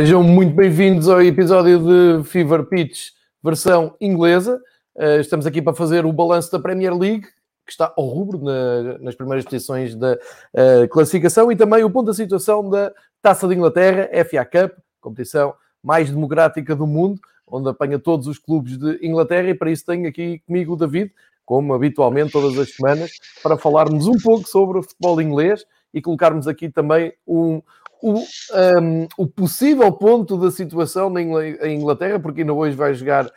Sejam muito bem-vindos ao episódio de Fever Pitch, versão inglesa. Uh, estamos aqui para fazer o balanço da Premier League, que está ao rubro na, nas primeiras posições da uh, classificação, e também o ponto da situação da Taça de Inglaterra, FA Cup, competição mais democrática do mundo, onde apanha todos os clubes de Inglaterra, e para isso tenho aqui comigo o David, como habitualmente todas as semanas, para falarmos um pouco sobre o futebol inglês e colocarmos aqui também um, o, um, o possível ponto da situação na Inglaterra, porque ainda hoje vai jogar uh,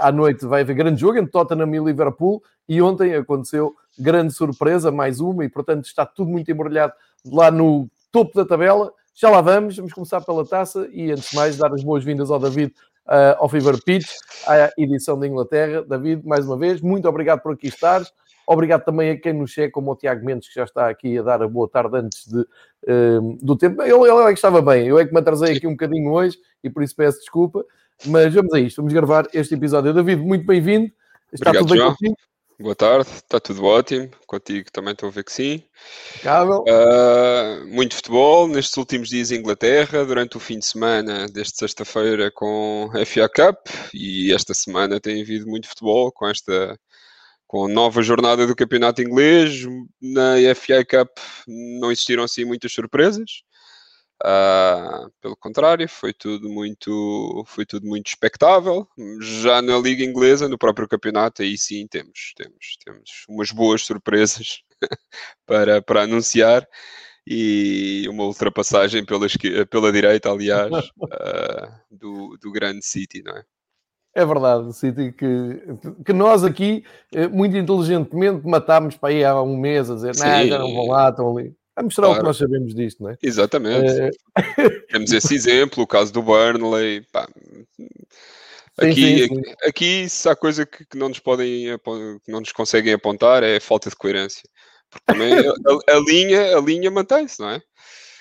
à noite, vai haver grande jogo entre Tottenham e Liverpool, e ontem aconteceu grande surpresa, mais uma, e portanto está tudo muito embrulhado lá no topo da tabela. Já lá vamos, vamos começar pela taça e antes de mais dar as boas-vindas ao David uh, ao Fever Pitch, à edição da Inglaterra. David, mais uma vez, muito obrigado por aqui estares. Obrigado também a quem nos chega, como o Tiago Mendes, que já está aqui a dar a boa tarde antes de, uh, do tempo. Ele, ele é que estava bem, eu é que me atrasei aqui um bocadinho hoje e por isso peço desculpa. Mas vamos a isto, vamos gravar este episódio. David, muito bem-vindo. Está Obrigado, tudo bem João. contigo? Boa tarde, está tudo ótimo. Contigo também estou a ver que sim. Uh, muito futebol nestes últimos dias em Inglaterra, durante o fim de semana, desde sexta-feira com a FA Cup, e esta semana tem havido muito futebol com esta com a nova jornada do campeonato inglês. Na FA Cup não existiram assim muitas surpresas. Uh, pelo contrário, foi tudo muito, foi tudo muito expectável. Já na liga inglesa, no próprio campeonato, aí sim temos, temos, temos umas boas surpresas para, para anunciar e uma ultrapassagem pela, pela direita, aliás, uh, do, do grande City, não é? É verdade, City, que, que nós aqui, eh, muito inteligentemente, matámos para aí há um mês a dizer, não, já não vão lá, estão ali. A mostrar claro. o que nós sabemos disto, não é? Exatamente. É... Temos esse exemplo, o caso do Burnley. Pá. Aqui, sim, sim, sim. aqui, se há coisa que, que, não nos podem, que não nos conseguem apontar é a falta de coerência. Porque também a, a linha, a linha mantém-se, não é?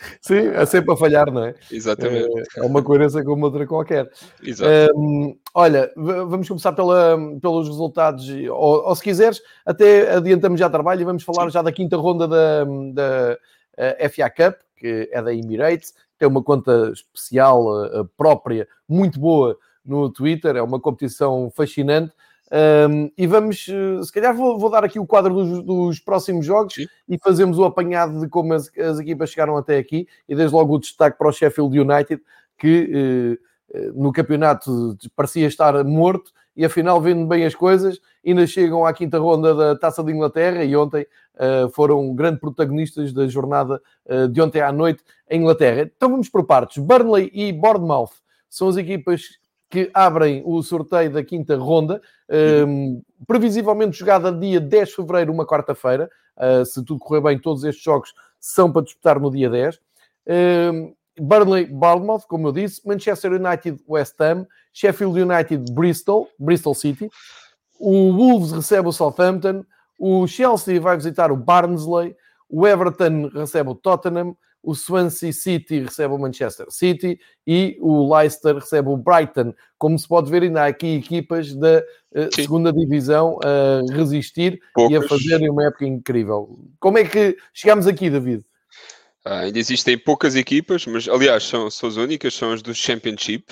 Sim, é sempre a falhar, não é? Exatamente. É, é uma coerência como outra qualquer. Exato. Um, olha, vamos começar pela, pelos resultados, ou, ou, se quiseres, até adiantamos já trabalho e vamos falar Sim. já da quinta ronda da, da uh, FA Cup, que é da Emirates, tem uma conta especial, uh, própria, muito boa no Twitter, é uma competição fascinante. Um, e vamos, eh, se calhar vou, vou, dar aqui o quadro dos, dos próximos jogos Sim. e fazemos o apanhado de como as, as, equipas chegaram até aqui e desde logo o destaque para o Sheffield United, que uh, no campeonato parecia estar morto e afinal vendo bem as coisas, ainda chegam à quinta ronda da Taça de Inglaterra e ontem uh, foram grandes protagonistas da jornada uh, de ontem à noite em Inglaterra. Então vamos por partes. Burnley e Bournemouth são as equipas que abrem o sorteio da quinta ronda, um, previsivelmente jogada dia 10 de fevereiro, uma quarta-feira. Uh, se tudo correr bem, todos estes jogos são para disputar no dia 10. Um, Burnley, Bournemouth, como eu disse, Manchester United, West Ham, Sheffield United, Bristol, Bristol City. O Wolves recebe o Southampton, o Chelsea vai visitar o Barnsley, o Everton recebe o Tottenham, o Swansea City recebe o Manchester City e o Leicester recebe o Brighton. Como se pode ver, ainda há aqui equipas da uh, segunda divisão a resistir Poucas. e a fazerem uma época incrível. Como é que chegamos aqui, David? Ah, ainda existem poucas equipas, mas aliás são, são as únicas, são as do Championship.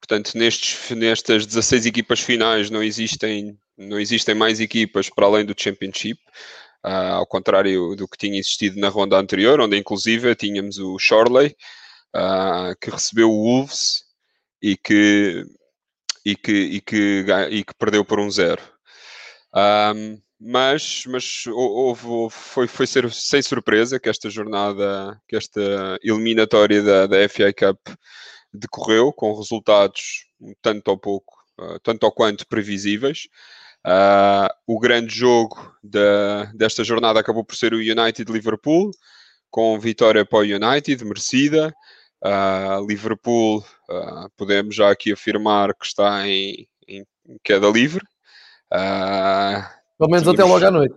Portanto, nestes, nestas 16 equipas finais não existem, não existem mais equipas para além do Championship. Uh, ao contrário do que tinha existido na ronda anterior, onde inclusive tínhamos o Shorley, uh, que recebeu o Wolves e que, e que, e que, e que perdeu por um zero. Um, mas, mas houve, foi, foi ser, sem surpresa que esta jornada, que esta eliminatória da, da FA Cup decorreu com resultados tanto ou pouco, uh, tanto ou quanto previsíveis. Uh, o grande jogo da, desta jornada acabou por ser o United-Liverpool, com vitória para o United, merecida. Uh, Liverpool, uh, podemos já aqui afirmar que está em, em queda livre. Pelo menos tínhamos... até logo à noite.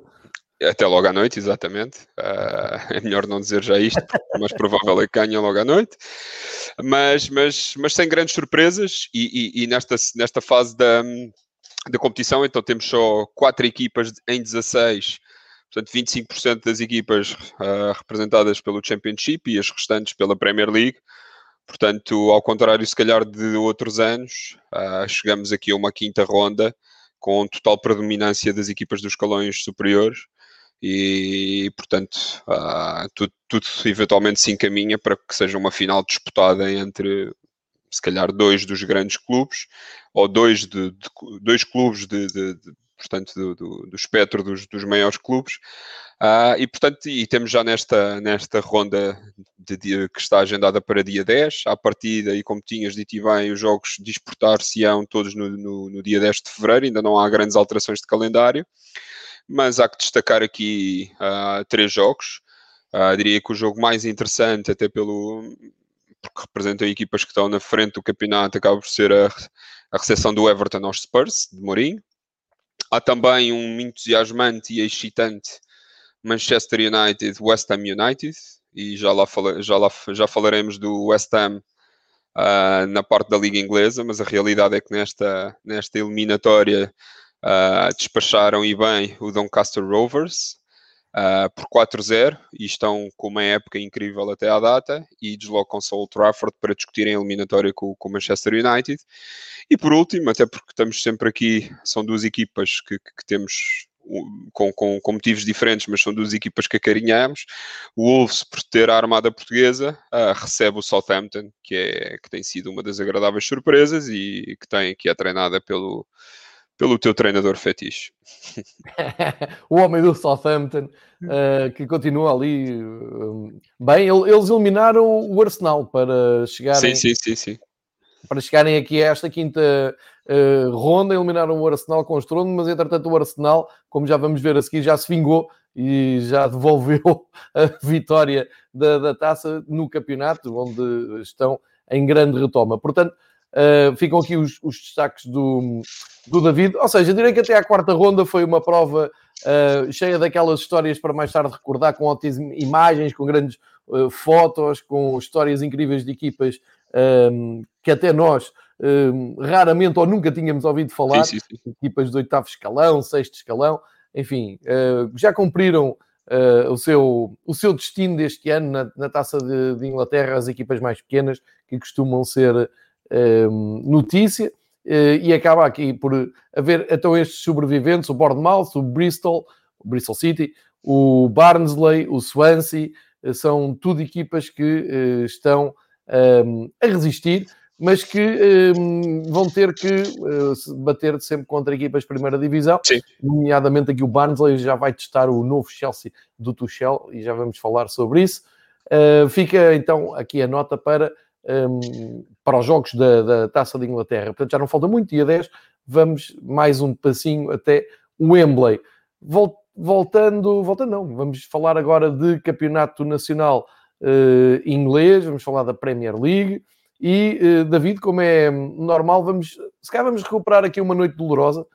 Até logo à noite, exatamente. Uh, é melhor não dizer já isto, mais provável é que ganhem logo à noite. Mas, mas, mas sem grandes surpresas, e, e, e nesta, nesta fase da, da competição, então temos só quatro equipas em 16, portanto 25% das equipas uh, representadas pelo Championship e as restantes pela Premier League. Portanto, ao contrário, se calhar, de outros anos, uh, chegamos aqui a uma quinta ronda com total predominância das equipas dos escalões superiores e, portanto, uh, tudo, tudo, eventualmente se encaminha para que seja uma final disputada entre, se calhar, dois dos grandes clubes ou dois, de, de dois clubes de, de, de portanto, do, do, do espectro dos, dos, maiores clubes. Uh, e, portanto, e temos já nesta, nesta ronda de dia, que está agendada para dia 10, à partida, e como tinhas dito e bem, os jogos disputar-se-ão todos no, no, no, dia 10 de fevereiro, ainda não há grandes alterações de calendário, mas há que destacar aqui uh, três jogos. Uh, diria que o jogo mais interessante, até pelo porque representam equipas que estão na frente do campeonato, acaba por ser a, a recepção do Everton aos Spurs, de Mourinho. Há também um entusiasmante e excitante Manchester United, West Ham United, e já lá, fala, já lá já falaremos do West Ham uh, na parte da Liga Inglesa, mas a realidade é que nesta, nesta eliminatória uh, despacharam e bem o Doncaster Rovers uh, por 4-0 e estão com uma época incrível até à data e deslocam-se ao Old Trafford para discutirem a eliminatória com o Manchester United. E por último, até porque estamos sempre aqui, são duas equipas que, que temos com, com, com, motivos diferentes, mas são duas equipas que acarinhamos. O Wolves, por ter a armada portuguesa, uh, recebe o Southampton, que, é, que tem sido uma das agradáveis surpresas e que, tem, que é treinada pelo, pelo teu treinador fetiche. o homem do Southampton, uh, que continua ali uh, bem. Eles eliminaram o Arsenal para chegarem. Sim, sim, sim. Para chegarem aqui a esta quinta uh, ronda, eliminaram o Arsenal com o estrondo, mas entretanto o Arsenal, como já vamos ver a seguir, já se vingou e já devolveu a vitória da, da taça no campeonato, onde estão em grande retoma. Portanto, Uh, ficam aqui os, os, destaques do, do David. Ou seja, direi que até à quarta ronda foi uma prova uh, cheia daquelas histórias para mais tarde recordar, com ótimas imagens, com grandes uh, fotos, com histórias incríveis de equipas um, que até nós um, raramente ou nunca tínhamos ouvido falar. Sim, sim, sim. Equipas de oitavo escalão, sexto escalão, enfim, já cumpriram Uh, o, seu, o seu destino deste ano na, na taça de, de, Inglaterra, as equipas mais pequenas que costumam ser notícia eh, e acaba aqui por haver então estes sobreviventes, o Bournemouth, o Bristol, o Bristol City, o Barnsley, o Swansea, eh, são tudo equipas que eh, estão ehm, a resistir, mas que ehm, vão ter que bater sempre contra equipas de primeira divisão, Sim. nomeadamente aqui o Barnsley já vai testar o novo Chelsea do Tuchel e já vamos falar sobre isso. fica então aqui a nota para um, para os jogos da, da, Taça de Inglaterra. Portanto, já não falta muito, dia 10, vamos mais um passinho até o Wembley. Voltando, voltando não, vamos falar agora de campeonato nacional uh, inglês, vamos falar da Premier League e, uh, David, como é normal, vamos, se calhar vamos recuperar aqui uma noite dolorosa,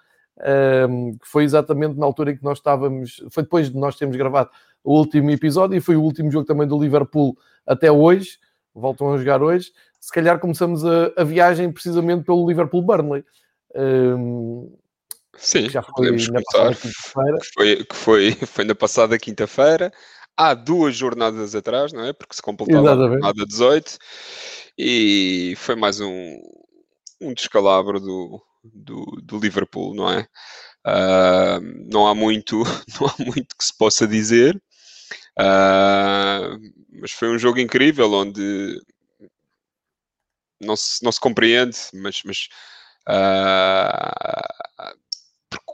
um, que foi exatamente na altura em que nós estávamos, foi depois de nós termos gravado o último episódio e foi o último jogo também do Liverpool até hoje voltam a jogar hoje. Se calhar começamos a, a viagem precisamente pelo Liverpool-Burnley. Um, Sim, já foi podemos começar. Que foi, que foi, foi na passada quinta-feira. Há duas jornadas atrás, não é? Porque se completava Exatamente. a jornada 18 e foi mais um, um descalabro do, do, do Liverpool, não é? Uh, não há muito não há muito que se possa dizer Uh, mas foi um jogo incrível onde não se, não se compreende, mas, mas uh,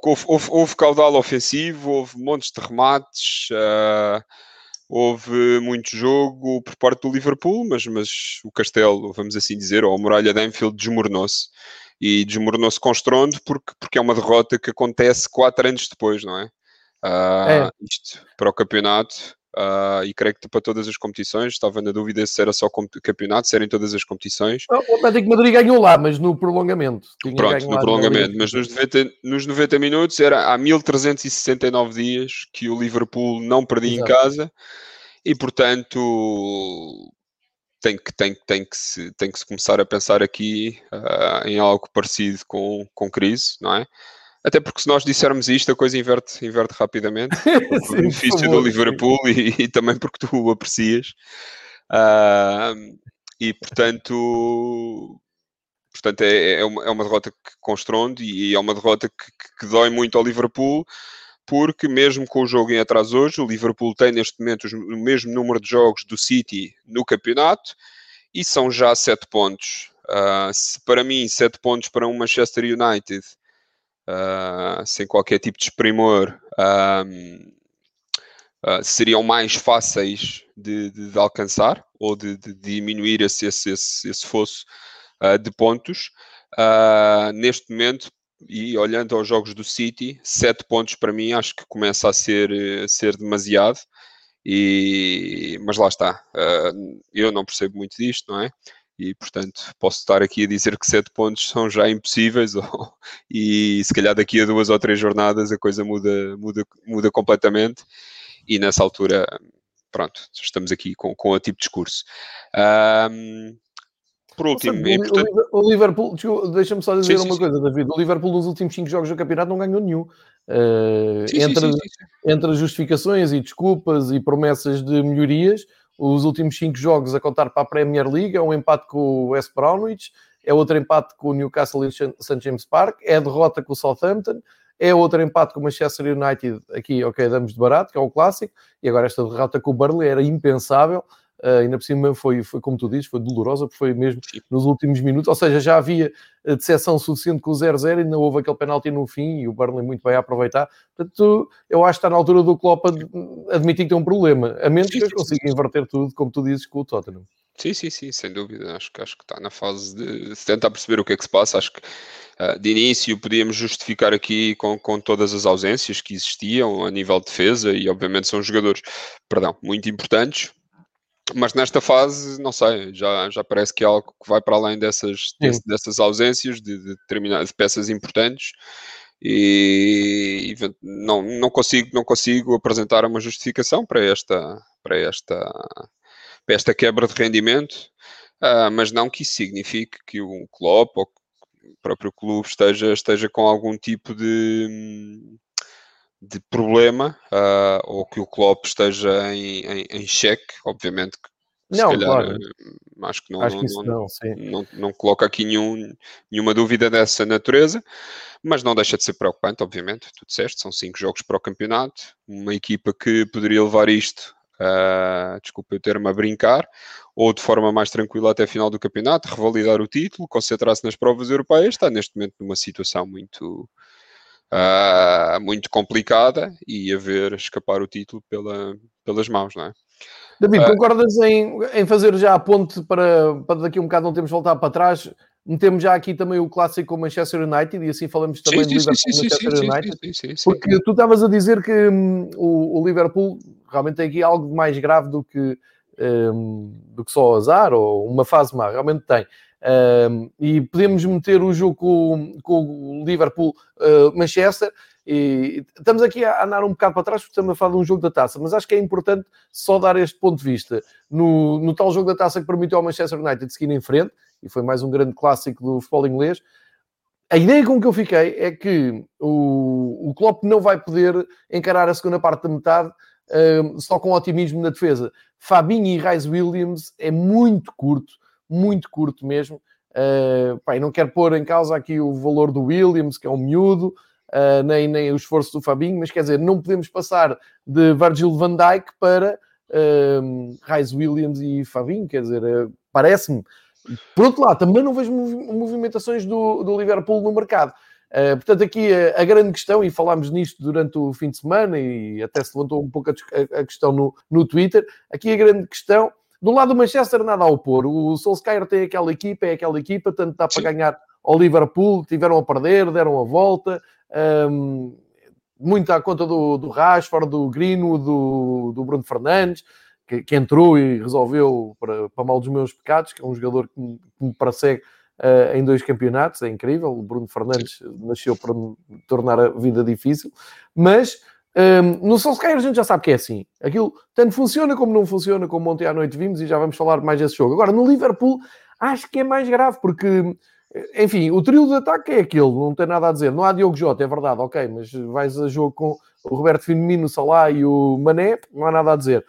houve, houve, houve, caudal ofensivo, houve montes de remates, uh, houve muito jogo por parte do Liverpool, mas, mas o Castelo, vamos assim dizer, ou a muralha de Anfield desmoronou-se. E desmoronou-se com estrondo porque, porque é uma derrota que acontece quatro anos depois, não é? Uh, é. Isto para o campeonato Uh, e creio que para todas as competições, estava na dúvida se era só campeonato, se era em todas as competições. O Atlético Madrid ganhou lá, mas no prolongamento. Pronto, no prolongamento, mas nos 90, nos 90 minutos era há 1369 dias que o Liverpool não perdia Exato. em casa e portanto tem que, tem, tem, que se, tem que se começar a pensar aqui uh, em algo parecido com, com crise, não é? Até porque se nós dissermos isto, a coisa inverte, inverte rapidamente. o benefício do Liverpool e, e, também porque tu o aprecias. Uh, e portanto, portanto é, é, uma, é uma derrota que constronde e é uma derrota que, que, dói muito ao Liverpool porque mesmo com o jogo em atraso hoje, o Liverpool tem neste momento o mesmo número de jogos do City no campeonato e são já sete pontos. Uh, se para mim, sete pontos para um Manchester United, uh, sem qualquer tipo de exprimor, uh, seriam mais fáceis de, de, de alcançar ou de, de diminuir esse, esse, esse, esse fosso de pontos. neste momento, e olhando aos jogos do City, sete pontos para mim acho que começa a ser, a ser demasiado. E, mas lá está, uh, eu não percebo muito disto, não é? E portanto posso estar aqui a dizer que sete pontos são já impossíveis, ou, e se calhar daqui a duas ou três jornadas a coisa muda, muda, muda completamente. E nessa altura, pronto, estamos aqui com, com o tipo de discurso. Um, por último, Seja, é portanto... o Liverpool, deixa-me só dizer sim, uma sim, coisa, sim. David. O Liverpool nos últimos 5 jogos do campeonato não ganhou nenhum. Uh, entre, entre justificações e desculpas e promessas de melhorias, os últimos 5 jogos a contar para a Premier League é um empate com o West Bromwich, é outro empate com o Newcastle em St. James Park, é derrota com o Southampton, é outro empate com o Manchester United, aqui, ok, damos de barato, que é o clássico, e agora esta derrota com o Burnley era impensável, Uh, ainda por cima foi, foi, como tu dizes, foi dolorosa, porque foi mesmo Sim. nos últimos minutos, ou seja, já havia eh, decepção suficiente com o 0-0, ainda houve aquele penalti no fim e o Burnley muito bem a aproveitar. Portanto, eu acho que está na altura do Klopp admitir que tem um problema, a menos que eu consiga inverter tudo, como tu dizes, com o Tottenham. Sim, sim, sim, sem dúvida. Acho que, acho que está na fase de, de tentar perceber o que é que se passa. Acho que uh, de início podíamos justificar aqui com, com todas as ausências que existiam a nível de defesa e obviamente são jogadores, perdão, muito importantes, mas nesta fase, não sei, já, já parece que é algo que vai para além dessas, desse, dessas ausências de, de, de peças importantes e, e, não, não, consigo, não consigo apresentar uma justificação para esta, para esta, para esta quebra de rendimento, uh, mas não que isso signifique que o Klopp ou o próprio clube esteja, esteja com algum tipo de de problema uh, ou que o Klopp esteja em, em, em xeque, obviamente que não, calhar, claro. Eh, acho que não, acho não, que não, não, não, coloca aqui nenhum, nenhuma dúvida dessa natureza, mas não deixa de ser preocupante, obviamente. Tu disseste, são cinco jogos para o campeonato, uma equipa que poderia levar isto, uh, desculpa eu ter-me a brincar, ou de forma mais tranquila até a final do campeonato, revalidar o título, concentrar-se nas provas europeias, está neste momento numa situação muito, uh, muito complicada e a ver escapar o título pela, pelas mãos, não é? David, uh, concordas em, em fazer já a ponte para, para daqui a um bocado não temos voltar para trás? Metemos já aqui também o clássico com o Manchester United e assim falamos também sim, do Liverpool sim, Manchester sim, United. Porque tu estavas a dizer que hum, o, o, Liverpool realmente tem aqui algo mais grave do que, hum, do que só azar ou uma fase má, realmente tem. Um, e podemos meter o jogo com, com o Liverpool uh, Manchester e estamos aqui a andar um bocado para trás porque estamos a falar de um jogo da taça, mas acho que é importante só dar este ponto de vista. No, no tal jogo da taça que permitiu ao Manchester United seguir em frente, e foi mais um grande clássico do futebol inglês, a ideia com que eu fiquei é que o, o Klopp não vai poder encarar a segunda parte da metade uh, só com otimismo na defesa. Fabinho e Rice Williams é muito curto muito curto mesmo. Uh, não quero pôr em causa aqui o valor do Williams, que é um miúdo, uh, nem, nem o esforço do Fabinho, mas quer dizer, não podemos passar de Virgil van Dijk para uh, Rice Williams e Fabinho, quer dizer, uh, parece-me. Por outro lado, também não vejo movimentações do, do Liverpool no mercado. Uh, portanto, aqui a, a, grande questão, e falámos nisto durante o fim de semana, e até se levantou um pouco a, a questão no, no Twitter, aqui a grande questão do lado do Manchester, nada a opor. O Solskjaer tem aquela equipa, é aquela equipa, tanto dá para ganhar ao Liverpool, tiveram a perder, deram a volta. Um, muito à conta do, do Rashford, do Grino, do, do Bruno Fernandes, que, que, entrou e resolveu para, para mal dos meus pecados, que é um jogador que me, que me persegue uh, em dois campeonatos, é incrível. O Bruno Fernandes nasceu para me tornar a vida difícil, mas um, no Solskjaer a gente já sabe que é assim. Aquilo tanto funciona como não funciona, como ontem à noite vimos, e já vamos falar mais desse jogo. Agora, no Liverpool, acho que é mais grave, porque, enfim, o trio de ataque é aquele, não tem nada a dizer. Não há Diogo Jota, é verdade, ok, mas vais a jogo com o Roberto Firmino, o Salah e o Mané, não há nada a dizer.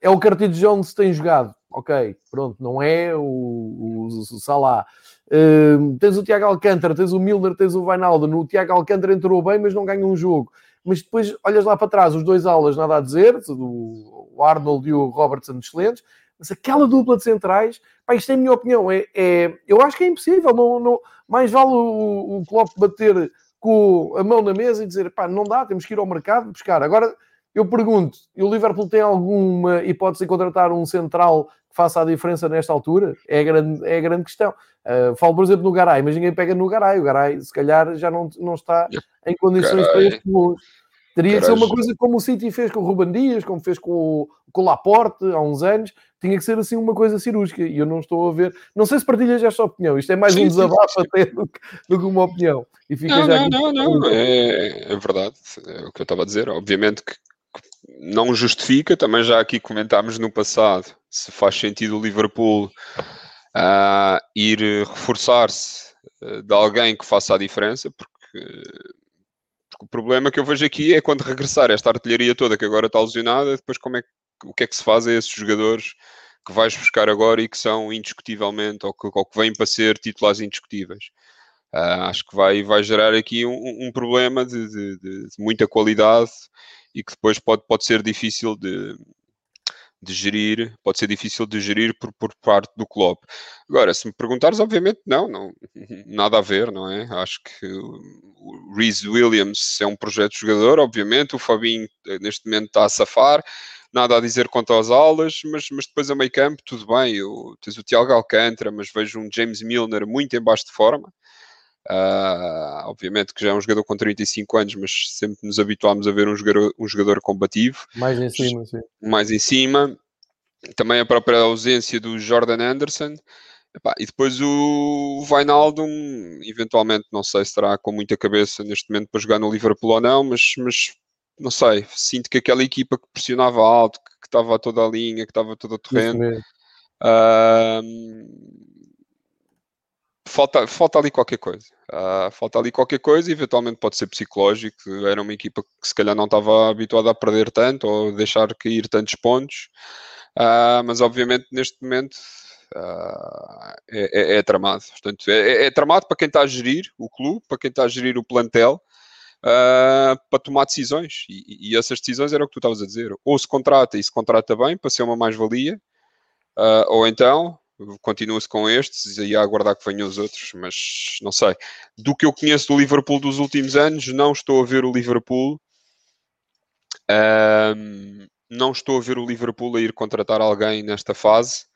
É o Cartilho Jones que tem jogado, ok, pronto, não é o, o, o Salah. Uh, tens o Tiago Alcântara, tens o Milner, tens o Vainaldo. No Tiago Alcântara entrou bem, mas não ganha um jogo. Mas depois olhas lá para trás, os dois aulas, nada a dizer, o Arnold e o Robertson excelentes, mas aquela dupla de centrais, pá, isto é a minha opinião, é, é, eu acho que é impossível, não, não, mais vale o, o Klopp bater com a mão na mesa e dizer, pá, não dá, temos que ir ao mercado buscar. Agora, eu pergunto, o Liverpool tem alguma hipótese de contratar um central faça a diferença nesta altura? É a grande, é a grande questão. Uh, falo, por exemplo, no Garay, mas ninguém pega no Garay. O Garay, se calhar, já não, não está em condições Carai. para este. Teria que ser uma coisa como o City fez com o Ruben Dias, como fez com o, com o Laporte há uns anos. Tinha que ser assim uma coisa cirúrgica. E eu não estou a ver. Não sei se partilhas esta opinião. Isto é mais sim, um desabafo até do que, do que, uma opinião. E fica não, já não, não, não. É, é verdade. É o que eu estava a dizer. Obviamente que não justifica. Também já aqui comentámos no passado se faz sentido o Liverpool uh, ir reforçar-se uh, de alguém que faça a diferença, porque porque o problema que eu vejo aqui é quando regressar esta artilharia toda que agora está lesionada, depois como é que, o que é que se faz a esses jogadores que vais buscar agora e que são indiscutivelmente ou que, ou que vêm para ser titulares indiscutíveis. Uh, acho que vai, vai gerar aqui um, um problema de, de, de, muita qualidade e que depois pode, pode ser difícil de, de gerir, pode ser difícil de gerir por, por parte do clube. Agora, se me perguntares, obviamente não, não, nada a ver, não é? Acho que o Reese Williams é um projeto de jogador, obviamente, o Fabinho eh, neste momento está a safar, nada a dizer quanto às aulas, mas, mas depois a meio campo, tudo bem, eu, tens o Tiago Alcântara, mas vejo um James Milner muito em baixo de forma, Uh, obviamente que já é um jogador com 35 anos, mas sempre nos habituámos a ver um jogador, um jogador combativo. Mais em cima, sim. Mais em cima. Também a própria ausência do Jordan Anderson. E depois o Vainaldum, eventualmente, não sei se estará com muita cabeça neste momento para jogar no Liverpool ou não, mas, mas não sei, sinto que aquela equipa que pressionava alto, que, que estava toda a linha, que estava todo o terreno, uh, falta, falta ali qualquer coisa. Uh, falta ali qualquer coisa, eventualmente pode ser psicológico. Era uma equipa que se calhar não estava habituada a perder tanto ou deixar cair tantos pontos, uh, mas obviamente neste momento uh, é, é, é, tramado. Portanto, é, é, é, tramado para quem está a gerir o clube, para quem está a gerir o plantel. para tomar decisões e, e, essas decisões era o que tu estavas a dizer ou se contrata e se contrata bem para ser uma mais-valia ou então continua-se com estes e a aguardar que venham os outros, mas não sei. Do que eu conheço do Liverpool dos últimos anos, não estou a ver o Liverpool. Um, não estou a ver o Liverpool a ir contratar alguém nesta fase.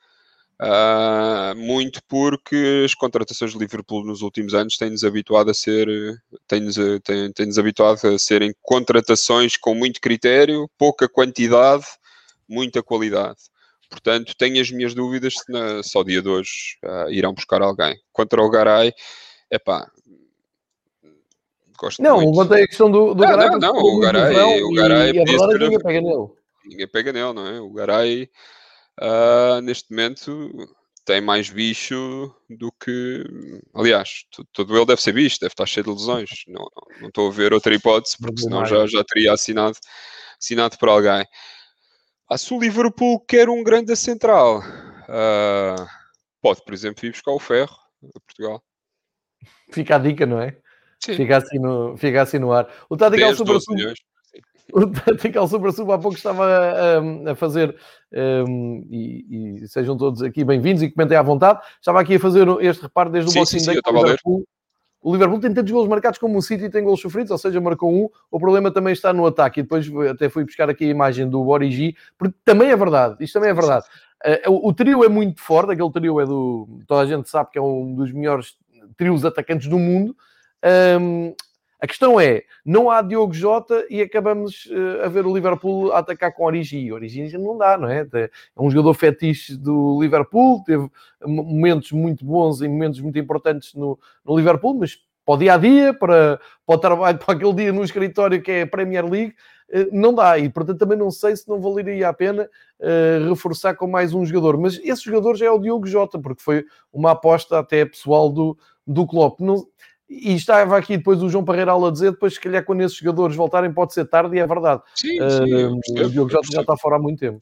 Uh, muito porque as contratações do Liverpool nos últimos anos têm-nos habituado a ser têm-nos, têm, têm-nos habituado a serem contratações com muito critério, pouca quantidade, muita qualidade. Portanto, tenho as minhas dúvidas se na, só dia de hoje uh, irão buscar alguém. Contra o Garay, é pá. Gosto não, muito. levantei a questão do, do não, Garay. Não, não, o Garay, o Garay e, e a ninguém pega nele. Ninguém pega nele, não é? O Garay, uh, neste momento, tem mais bicho do que. Aliás, todo ele deve ser bicho, deve estar cheio de lesões. Não, não, não estou a ver outra hipótese, porque senão já, já teria assinado, assinado por alguém. Ah, se o Liverpool quer um grande central, uh, pode, por exemplo, ir buscar o Ferro a Portugal. Fica a dica, não é? Sim. Fica assim no, fica assim no ar. O Tadical Super o Tactical Super Sub há pouco estava a, a fazer, um, e, e, sejam todos aqui bem-vindos e comentem à vontade, estava aqui a fazer este reparo desde o sim, Boxing sim, Day. Sim, o Liverpool tem tantos gols marcados como o City tem gols sofridos, ou seja, marcou um. O problema também está no ataque. E depois até fui buscar aqui a imagem do Origi, porque também é verdade. Isto também é verdade. Uh, o trio é muito forte. Aquele trio é do. Toda a gente sabe que é um dos melhores trios atacantes do mundo. Um, a questão é, não há Diogo Jota e acabamos uh, a ver o Liverpool a atacar com Origi. Origi não dá, não é? É um jogador fetiche do Liverpool, teve momentos muito bons e momentos muito importantes no, no Liverpool, mas para o dia a dia, para, para o trabalho, para aquele dia no escritório que é a Premier League, uh, não dá. E portanto também não sei se não valeria a pena uh, reforçar com mais um jogador. Mas esse jogador já é o Diogo Jota, porque foi uma aposta até pessoal do, do Klopp. Não, e estava aqui depois o João Parreiral a dizer, depois se calhar quando esses jogadores voltarem pode ser tarde, e é verdade. Sim, sim, uh, o Diogo já, já está fora há muito tempo.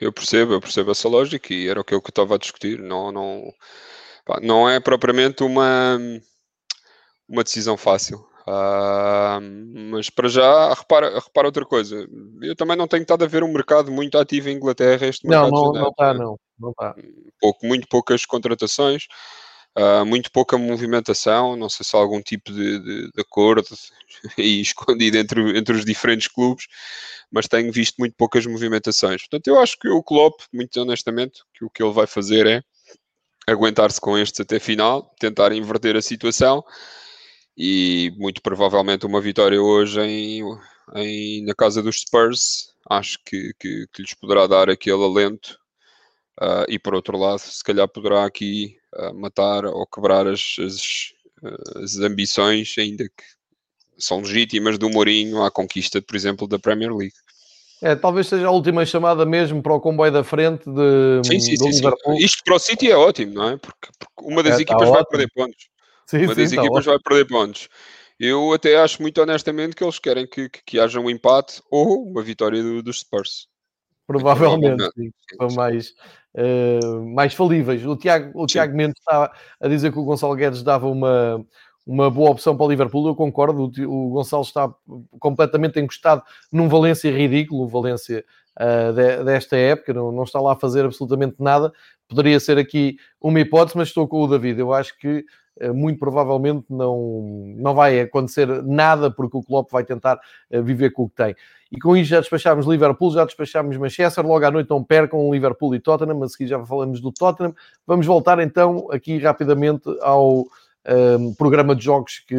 eu percebo, eu percebo essa lógica e era aquilo que eu estava a discutir. Não, não, pá, não é propriamente uma, uma decisão fácil. Uh, mas para já, repara, repara outra coisa. Eu também não tenho estado a ver um mercado muito ativo em Inglaterra. Este não, não, não está, não. não está. Pouco, muito poucas contratações, uh, muito pouca movimentação. Não sei se há algum tipo de, de, de acordo aí escondido entre, entre os diferentes clubes, mas tenho visto muito poucas movimentações. Portanto, eu acho que o Klopp, muito honestamente, que o que ele vai fazer é aguentar-se com estes até final, tentar inverter a situação e muito provavelmente uma vitória hoje em, em na casa dos Spurs acho que, que, que lhes poderá dar aquele alento uh, e por outro lado se calhar poderá aqui uh, matar ou quebrar as, as, as, ambições ainda que são legítimas do Mourinho à conquista por exemplo da Premier League é, talvez seja a última chamada mesmo para o comboio da frente de, sim, sim, sim, Liverpool. Sim. Isto para o City é ótimo, não é? Porque, porque uma das é, equipas vai perder pontos. Sim, uma das tá equipas vai perder pontos. Eu até acho muito honestamente que eles querem que, que, que haja um empate ou uma vitória do, dos Spurs. Provavelmente, sim, são mais, mais falíveis. O Tiago, o Tiago Mendes está a dizer que o Gonçalo Guedes dava uma, uma boa opção para o Liverpool, eu concordo. O, Gonçalo está completamente encostado num Valência ridículo, o Valência uh, de, desta época, não, não está lá a fazer absolutamente nada. Poderia ser aqui uma hipótese, mas estou com o David. Eu acho que eh, muito provavelmente não, não vai acontecer nada porque o Klopp vai tentar eh, viver com o que tem. E com isso já despachámos Liverpool, já despachámos Manchester, logo à noite não percam Liverpool e Tottenham, a seguir já falamos do Tottenham. Vamos voltar então aqui rapidamente ao um, programa de jogos que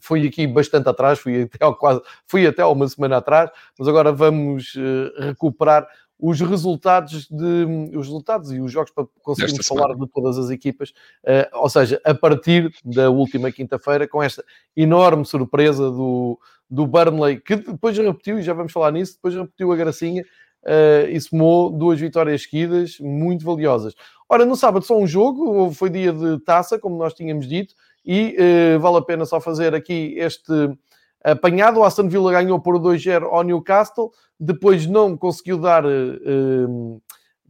foi aqui bastante atrás, fui até, quase, fui até uma semana atrás, mas agora vamos uh, recuperar os resultados de os resultados e os jogos para conseguirmos falar de todas as equipas, uh, ou seja, a partir da última quinta-feira, com esta enorme surpresa do, do Burnley, que depois repetiu, e já vamos falar nisso, depois repetiu a gracinha uh, e somou duas vitórias seguidas muito valiosas. Ora, no sábado só um jogo, foi dia de taça, como nós tínhamos dito, e uh, vale a pena só fazer aqui este apanhado. O Aston Villa ganhou por 2-0 ao Newcastle, depois não conseguiu dar uh,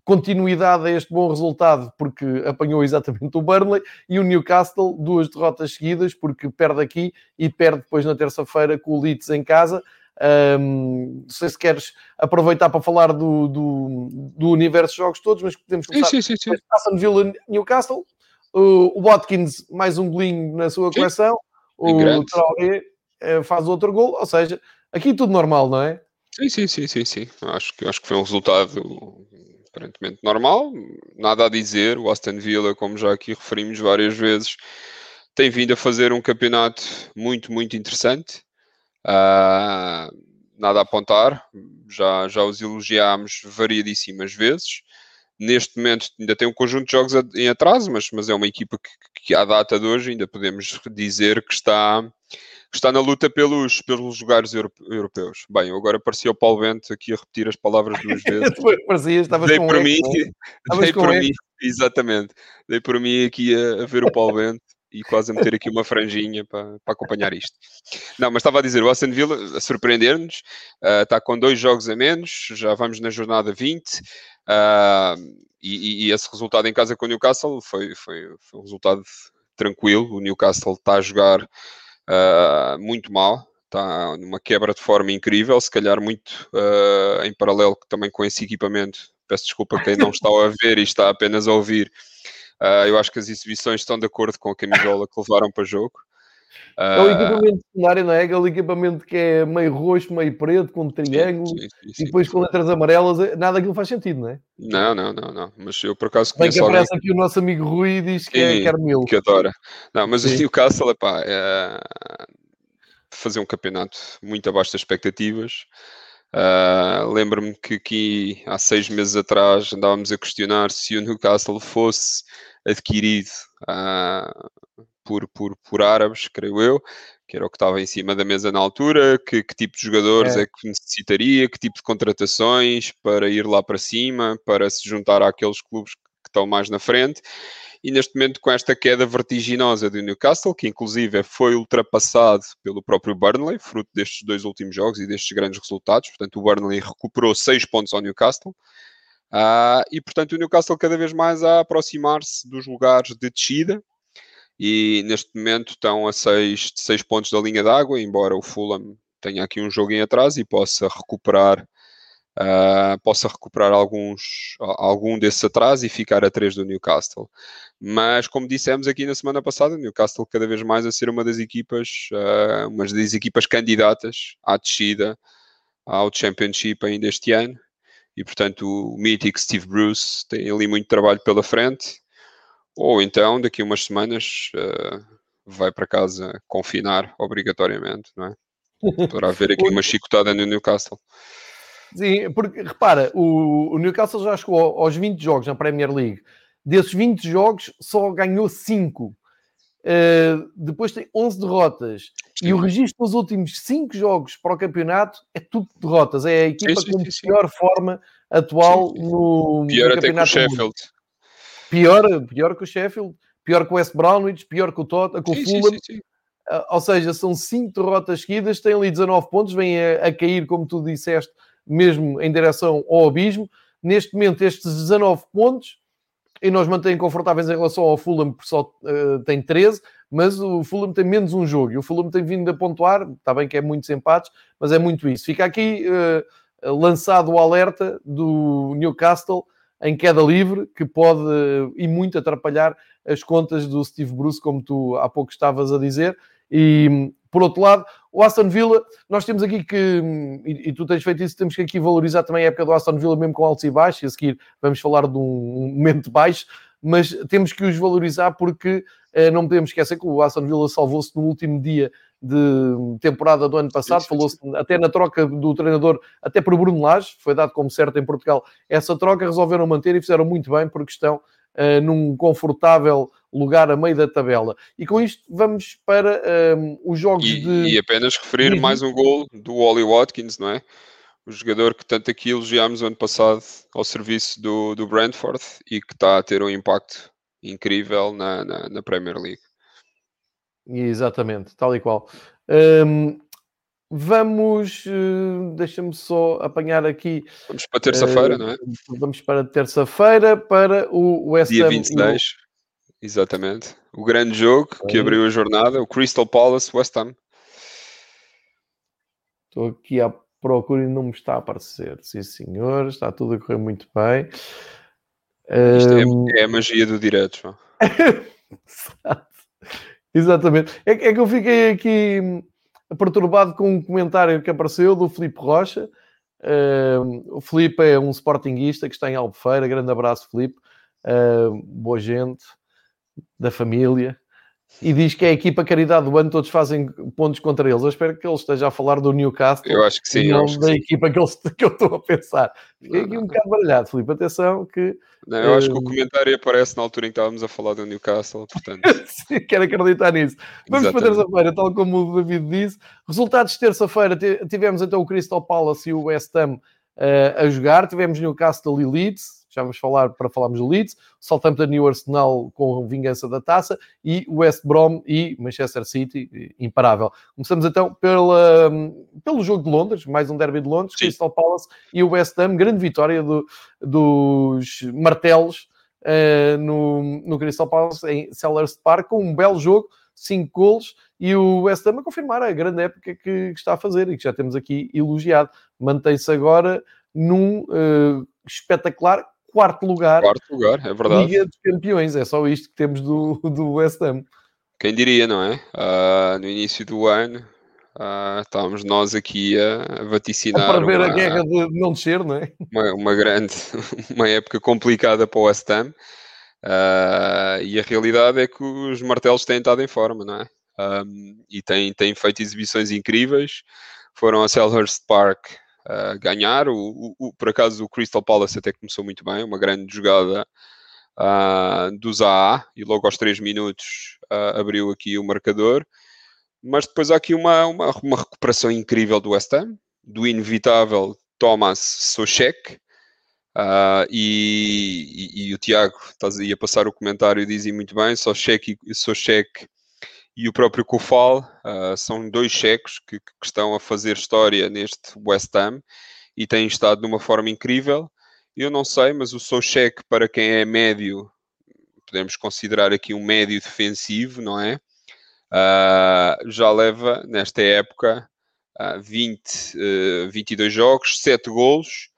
continuidade a este bom resultado porque apanhou exatamente o Burnley e o Newcastle, duas derrotas seguidas, porque perde aqui e perde depois na terça-feira com o Leeds em casa. Um, não sei se queres aproveitar para falar do, do, do universo de jogos todos, mas podemos começar. Sim, sim, sim, sim. Aston Villa Newcastle, o, Watkins mais um golinho na sua coleção, o Traoré eh, faz outro gol, ou seja, aqui tudo normal, não é? Sim, sim, sim, sim, sim. Acho que, acho que foi um resultado aparentemente normal, nada a dizer. O Aston Villa, como já aqui referimos várias vezes, tem vindo a fazer um campeonato muito, muito interessante. Uh, nada a apontar, já, já os elogiámos variadíssimas vezes. Neste momento ainda tem um conjunto de jogos em atraso, mas, mas é uma equipa que, que à data de hoje ainda podemos dizer que está está na luta pelos, pelos lugares europeus. Bem, agora parecia o Paulo Bento aqui a repetir as palavras duas vezes. parecia, estavas dei com por mim, dei por mim, exatamente, dei por mim aqui a, a ver o Paulo Bento e quase a meter aqui uma franjinha para, para acompanhar isto. Não, mas estava a dizer, o Aston Villa a surpreender-nos, uh, está com dois jogos a menos, já vamos na jornada 20, uh, ah, e, e, esse resultado em casa com o Newcastle foi, foi, foi um resultado tranquilo, o Newcastle está a jogar uh, muito mal, está numa quebra de forma incrível, se calhar muito em paralelo também com esse equipamento. Peço desculpa quem não está a ver e está apenas a ouvir. Uh, eu acho que as exibições estão de acordo com a camisola que levaram para o jogo. É o equipamento secundário, não é? Aquele equipamento que é meio roxo, meio preto, com um triângulo, sim, sim, sim, e depois com letras amarelas, nada daquilo faz sentido, não é? Não, não, não, não. Mas eu por acaso conheço Bem que aparece alguém... aqui o nosso amigo Rui e diz que é Carmelo. Que adora. Não, mas o Newcastle, epá, é fazer um campeonato muito abaixo das expectativas. Uh, Lembro-me que aqui há seis meses atrás andávamos a questionar se o Newcastle fosse adquirido uh, por, por, por árabes, creio eu, que era o que estava em cima da mesa na altura, que, que tipo de jogadores é. é. que necessitaria, que tipo de contratações para ir lá para cima, para se juntar àqueles clubes que estão mais na frente. E neste momento, com esta queda vertiginosa do Newcastle, que inclusive foi ultrapassado pelo próprio Burnley, fruto destes dois últimos jogos e destes grandes resultados, portanto, o Burnley recuperou seis pontos ao Newcastle. Uh, e portanto o Newcastle cada vez mais a aproximar-se dos lugares de descida e neste momento estão a 6 seis pontos da linha d'água, embora o Fulham tenha aqui um jogo em atraso e possa recuperar uh, possa recuperar alguns, algum desse atraso e ficar a 3 do Newcastle. Mas, como dissemos aqui na semana passada, o Newcastle cada vez mais a ser uma das equipas, uh, uma das equipas candidatas à descida ao Championship ainda este ano. E, portanto, o mítico Steve Bruce tem ali muito trabalho pela frente. Ou então, daqui a umas semanas, uh, vai para casa confinar obrigatoriamente, não é? Para haver aqui uma chicotada no Newcastle. Sim, porque repara, o, o Newcastle já chegou aos 20 jogos na Premier League. Desses 20 jogos, só ganhou 5. Uh, eh, depois tem 11 derrotas. Sim. E o registro dos últimos 5 jogos para o campeonato é tudo derrotas. É a equipa sim, com sim, pior forma atual no, pior no até campeonato. Com o Sheffield. Pior, pior que o Sheffield, pior que o West Brownwich, pior que o Tottenham, com o Fulham. Uh, ou seja, são 5 derrotas seguidas, têm ali 19 pontos, vêm a, a cair, como tu disseste, mesmo em direção ao abismo. Neste momento, estes 19 pontos, e nós mantemos confortáveis em relação ao Fulham, porque só uh, tem 13, mas o Fulham tem menos um jogo, e o Fulham tem vindo a pontuar, está bem que é muitos empates, mas é muito isso. Fica aqui uh, lançado o alerta do Newcastle em queda livre, que pode uh, e muito atrapalhar as contas do Steve Bruce, como tu há pouco estavas a dizer, e por outro lado, o Aston Villa, nós temos aqui que, e, e, tu tens feito isso, temos que aqui valorizar também a época do Aston Villa, mesmo com altos e baixos, e a seguir vamos falar de um momento baixo, mas temos que os valorizar porque eh, não podemos esquecer que o Aston Villa salvou-se no último dia de temporada do ano passado, falou-se até na troca do treinador, até por Bruno Lage, foi dado como certo em Portugal essa troca, resolveram manter e fizeram muito bem porque estão uh, num confortável lugar a meio da tabela. E com isto vamos para um, os jogos e, de. E apenas referir de... mais um gol do Wally Watkins, não é? O jogador que tanto aqui elogiámos ano passado ao serviço do, do Brentford e que está a ter um impacto incrível na, na, na Premier League. Exatamente, tal e qual. Um, vamos, uh, deixa-me só apanhar aqui. Vamos para terça-feira, uh, não é? Vamos para terça-feira para o West Dia Ham. 26. Exatamente. O grande jogo que abriu a jornada, o Crystal Palace West Ham. Estou aqui à procura e não me está a aparecer. Sim, senhor, está tudo a correr muito bem. Isto um... é, é, a magia do direto, Exatamente. É, é, que eu fiquei aqui perturbado com um comentário que apareceu do Felipe Rocha. O Felipe é um sportinguista que está em Albufeira. Grande abraço, Felipe. Boa gente da família, e diz que é a equipa caridade do ano, todos fazem pontos contra eles. Eu espero que ele esteja a falar do Newcastle. Eu acho que sim. Não da equipa que, que, eu estou a pensar. Fiquei aqui um bocado baralhado, Filipe. Atenção que... Não, eu uh... acho que o eh, comentário aparece na altura em que estávamos a falar do Newcastle, portanto... sim, quero acreditar nisso. Vamos Exatamente. para terça-feira, tal como o David disse. Resultados de terça-feira, tivemos então o Crystal Palace e o West Ham uh, a jogar. Tivemos Newcastle e Leeds já vamos falar para falarmos do Leeds, Southampton e o Arsenal com vingança da taça e West Brom e Manchester City, imparável. Começamos então pela, pelo jogo de Londres, mais um derby de Londres, Sim. Crystal Palace e o West Ham, grande vitória do, dos martelos uh, no, no Crystal Palace em Sellers Park, com um belo jogo, 5 golos, e o West Ham a confirmar a grande época que, que está a fazer e que já temos aqui elogiado. Mantém-se agora num uh, espetacular quarto lugar. Quarto lugar, é verdade. Liga dos Campeões, é só isto que temos do, do West Ham. Quem diria, não é? Uh, no início do ano uh, estávamos nós aqui a, vaticinar. para ver uma, a guerra de não descer, não é? Uma, uma grande, uma época complicada para o West Ham. Uh, e a realidade é que os martelos têm estado em forma, não é? Um, e têm, têm feito exibições incríveis. Foram a Selhurst Park uh, ganhar. O, o, o, por acaso o Crystal Palace até começou muito bem, uma grande jogada uh, do e logo aos 3 minutos uh, abriu aqui o marcador. Mas depois há aqui uma, uma, uma recuperação incrível do West Ham, do inevitável Thomas Sochek. Uh, e, e, e, o Tiago estás aí a passar o comentário e dizem muito bem, Sochek e Sochek e o próprio Kufal uh, são dois checos que, que, estão a fazer história neste West Ham e têm estado de uma forma incrível. Eu não sei, mas o Soucek, para quem é médio, podemos considerar aqui um médio defensivo, não é? Uh, já leva, nesta época, uh, 20, uh, 22 jogos, 7 golos,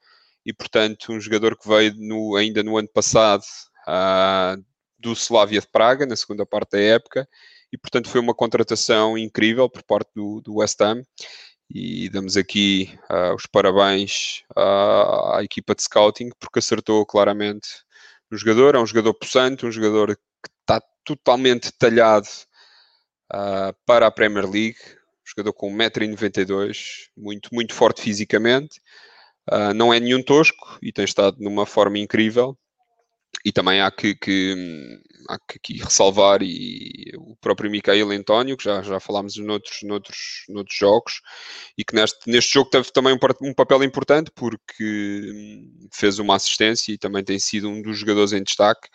e portanto, um jogador que veio no, ainda no ano passado uh, do Slavia de Praga, na segunda parte da época, e portanto foi uma contratação incrível por parte do, do West Ham. E damos aqui uh, os parabéns à, à equipa de scouting, porque acertou claramente no jogador. É um jogador possante, um jogador que está totalmente talhado uh, para a Premier League. Um jogador com 1,92m, muito, muito forte fisicamente. Uh, não é nenhum tosco e tem estado numa forma incrível e também há que, que, há que aqui ressalvar e o próprio Micael António, que já, já falámos noutros, noutros, noutros jogos, e que neste, neste jogo teve também um, um, papel importante porque fez uma assistência e também tem sido um dos jogadores em destaque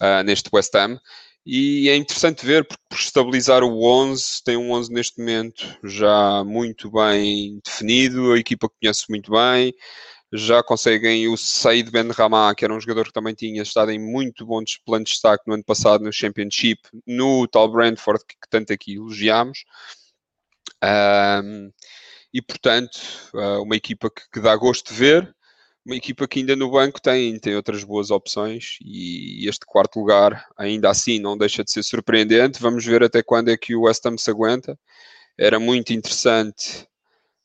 uh, neste West Ham. E é interessante ver, porque por estabilizar o 11, tem um 11 neste momento já muito bem definido, a equipa conhece muito bem, já conseguem o Said Ben Rama, que era um jogador que também tinha estado em muito bom plano de destaque no ano passado no Championship, no tal Brentford que, que tanto aqui elogiámos. Um, e portanto, ah, uma equipa que, que, dá gosto de ver, uma equipa que ainda no banco tem, tem outras boas opções e este quarto lugar ainda assim não deixa de ser surpreendente. Vamos ver até quando é que o West Ham se aguenta. Era muito interessante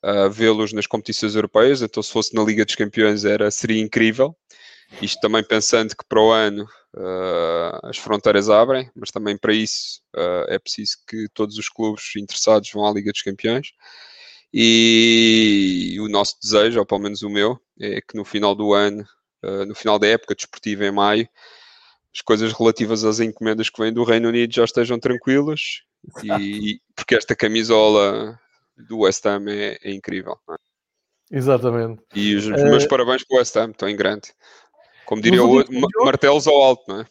uh, vê-los nas competições europeias, então se fosse na Liga dos Campeões era, seria incrível. Isto também pensando que para o ano uh, as fronteiras abrem, mas também para isso uh, é preciso que todos os clubes interessados vão à Liga dos Campeões. E o nosso desejo, ou pelo menos o meu, é que no final do ano, uh, no final da época desportiva em maio, as coisas relativas às encomendas que vêm do Reino Unido já estejam tranquilas e porque esta camisola do West Ham é, é incrível. É? Exatamente. E os meus uh, parabéns para o West Ham, estão em grande. Como diria o outro, martelos ao alto, não é?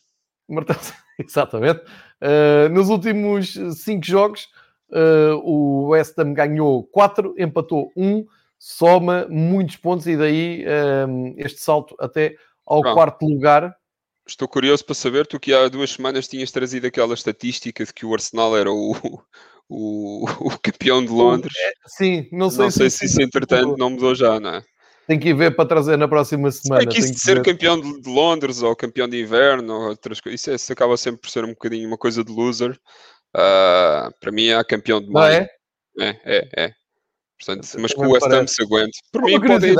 Martelos, exatamente. Uh, nos últimos cinco jogos, uh, o West Ham ganhou 4, empatou 1, um, soma muitos pontos e daí este salto até ao Pronto. quarto lugar. Estou curioso para saber, tu que há duas semanas tinhas trazido aquela estatística de que o Arsenal era o, o, o campeão de Londres. É, sim, não sei, não sei se, se isso entretanto não mudou já, não é? Tem que ir ver para trazer na próxima semana. É que isso de ser ver. campeão de Londres ou campeão de inverno ou outras coisas, isso, é, isso, acaba sempre por ser um bocadinho uma coisa de loser. Uh, para mim é campeão de maio. Ah, é? É, é, é. Portanto, mas que o West Ham se aguente. Por mim, podem,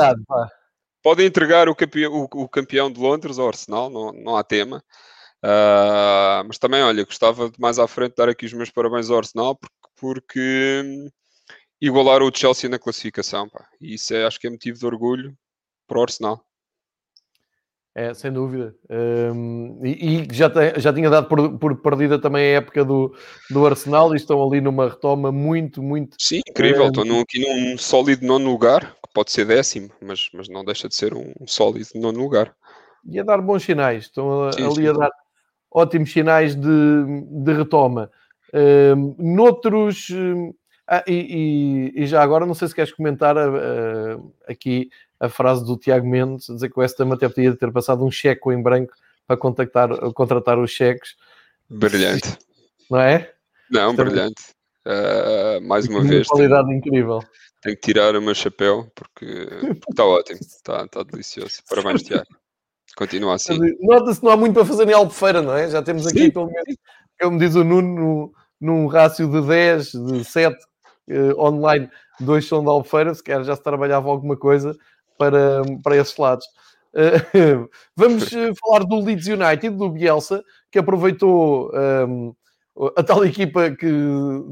podem entregar o campeão, o, o campeão de Londres ao Arsenal, não, não há tema. Uh, mas também, olha, gostava de mais à frente dar aqui os meus parabéns ao Arsenal porque, porque igualaram o Chelsea na classificação. Pá. E isso é, acho que é motivo de orgulho para o Arsenal. É, sem dúvida. Um, e, e já, tem, já tinha dado por, por, perdida também a época do, do Arsenal e estão ali numa retoma muito, muito. Sim, incrível. Um, estão aqui num sólido nono lugar, pode ser décimo, mas, mas não deixa de ser um, um sólido nono lugar. E a dar bons sinais. Estão sim, ali sim. a dar ótimos sinais de, de retoma. Um, noutros. Ah, e, e, e, já agora, não sei se queres comentar uh, aqui a frase do Tiago Mendes, dizer que o West Ham até podia ter passado um cheque em branco para contactar, contratar os cheques. Brilhante. Não é? Não, Estamos... brilhante. Uh, mais uma vez. qualidade tenho, incrível. Tenho que tirar o meu chapéu porque, porque está ótimo, está, está delicioso. Parabéns, Tiago. Continua assim. Nota-se não há muito para fazer em Albufeira, não é? Já temos aqui, Sim. pelo menos, como diz o Nuno, num rácio de 10, de 7 uh, eh, online, dois são de Albufeira, se quer já se trabalhava alguma coisa para, para esses lados. Uh, vamos uh, falar do Leeds United, do Bielsa, que aproveitou um, ehm, a tal equipa que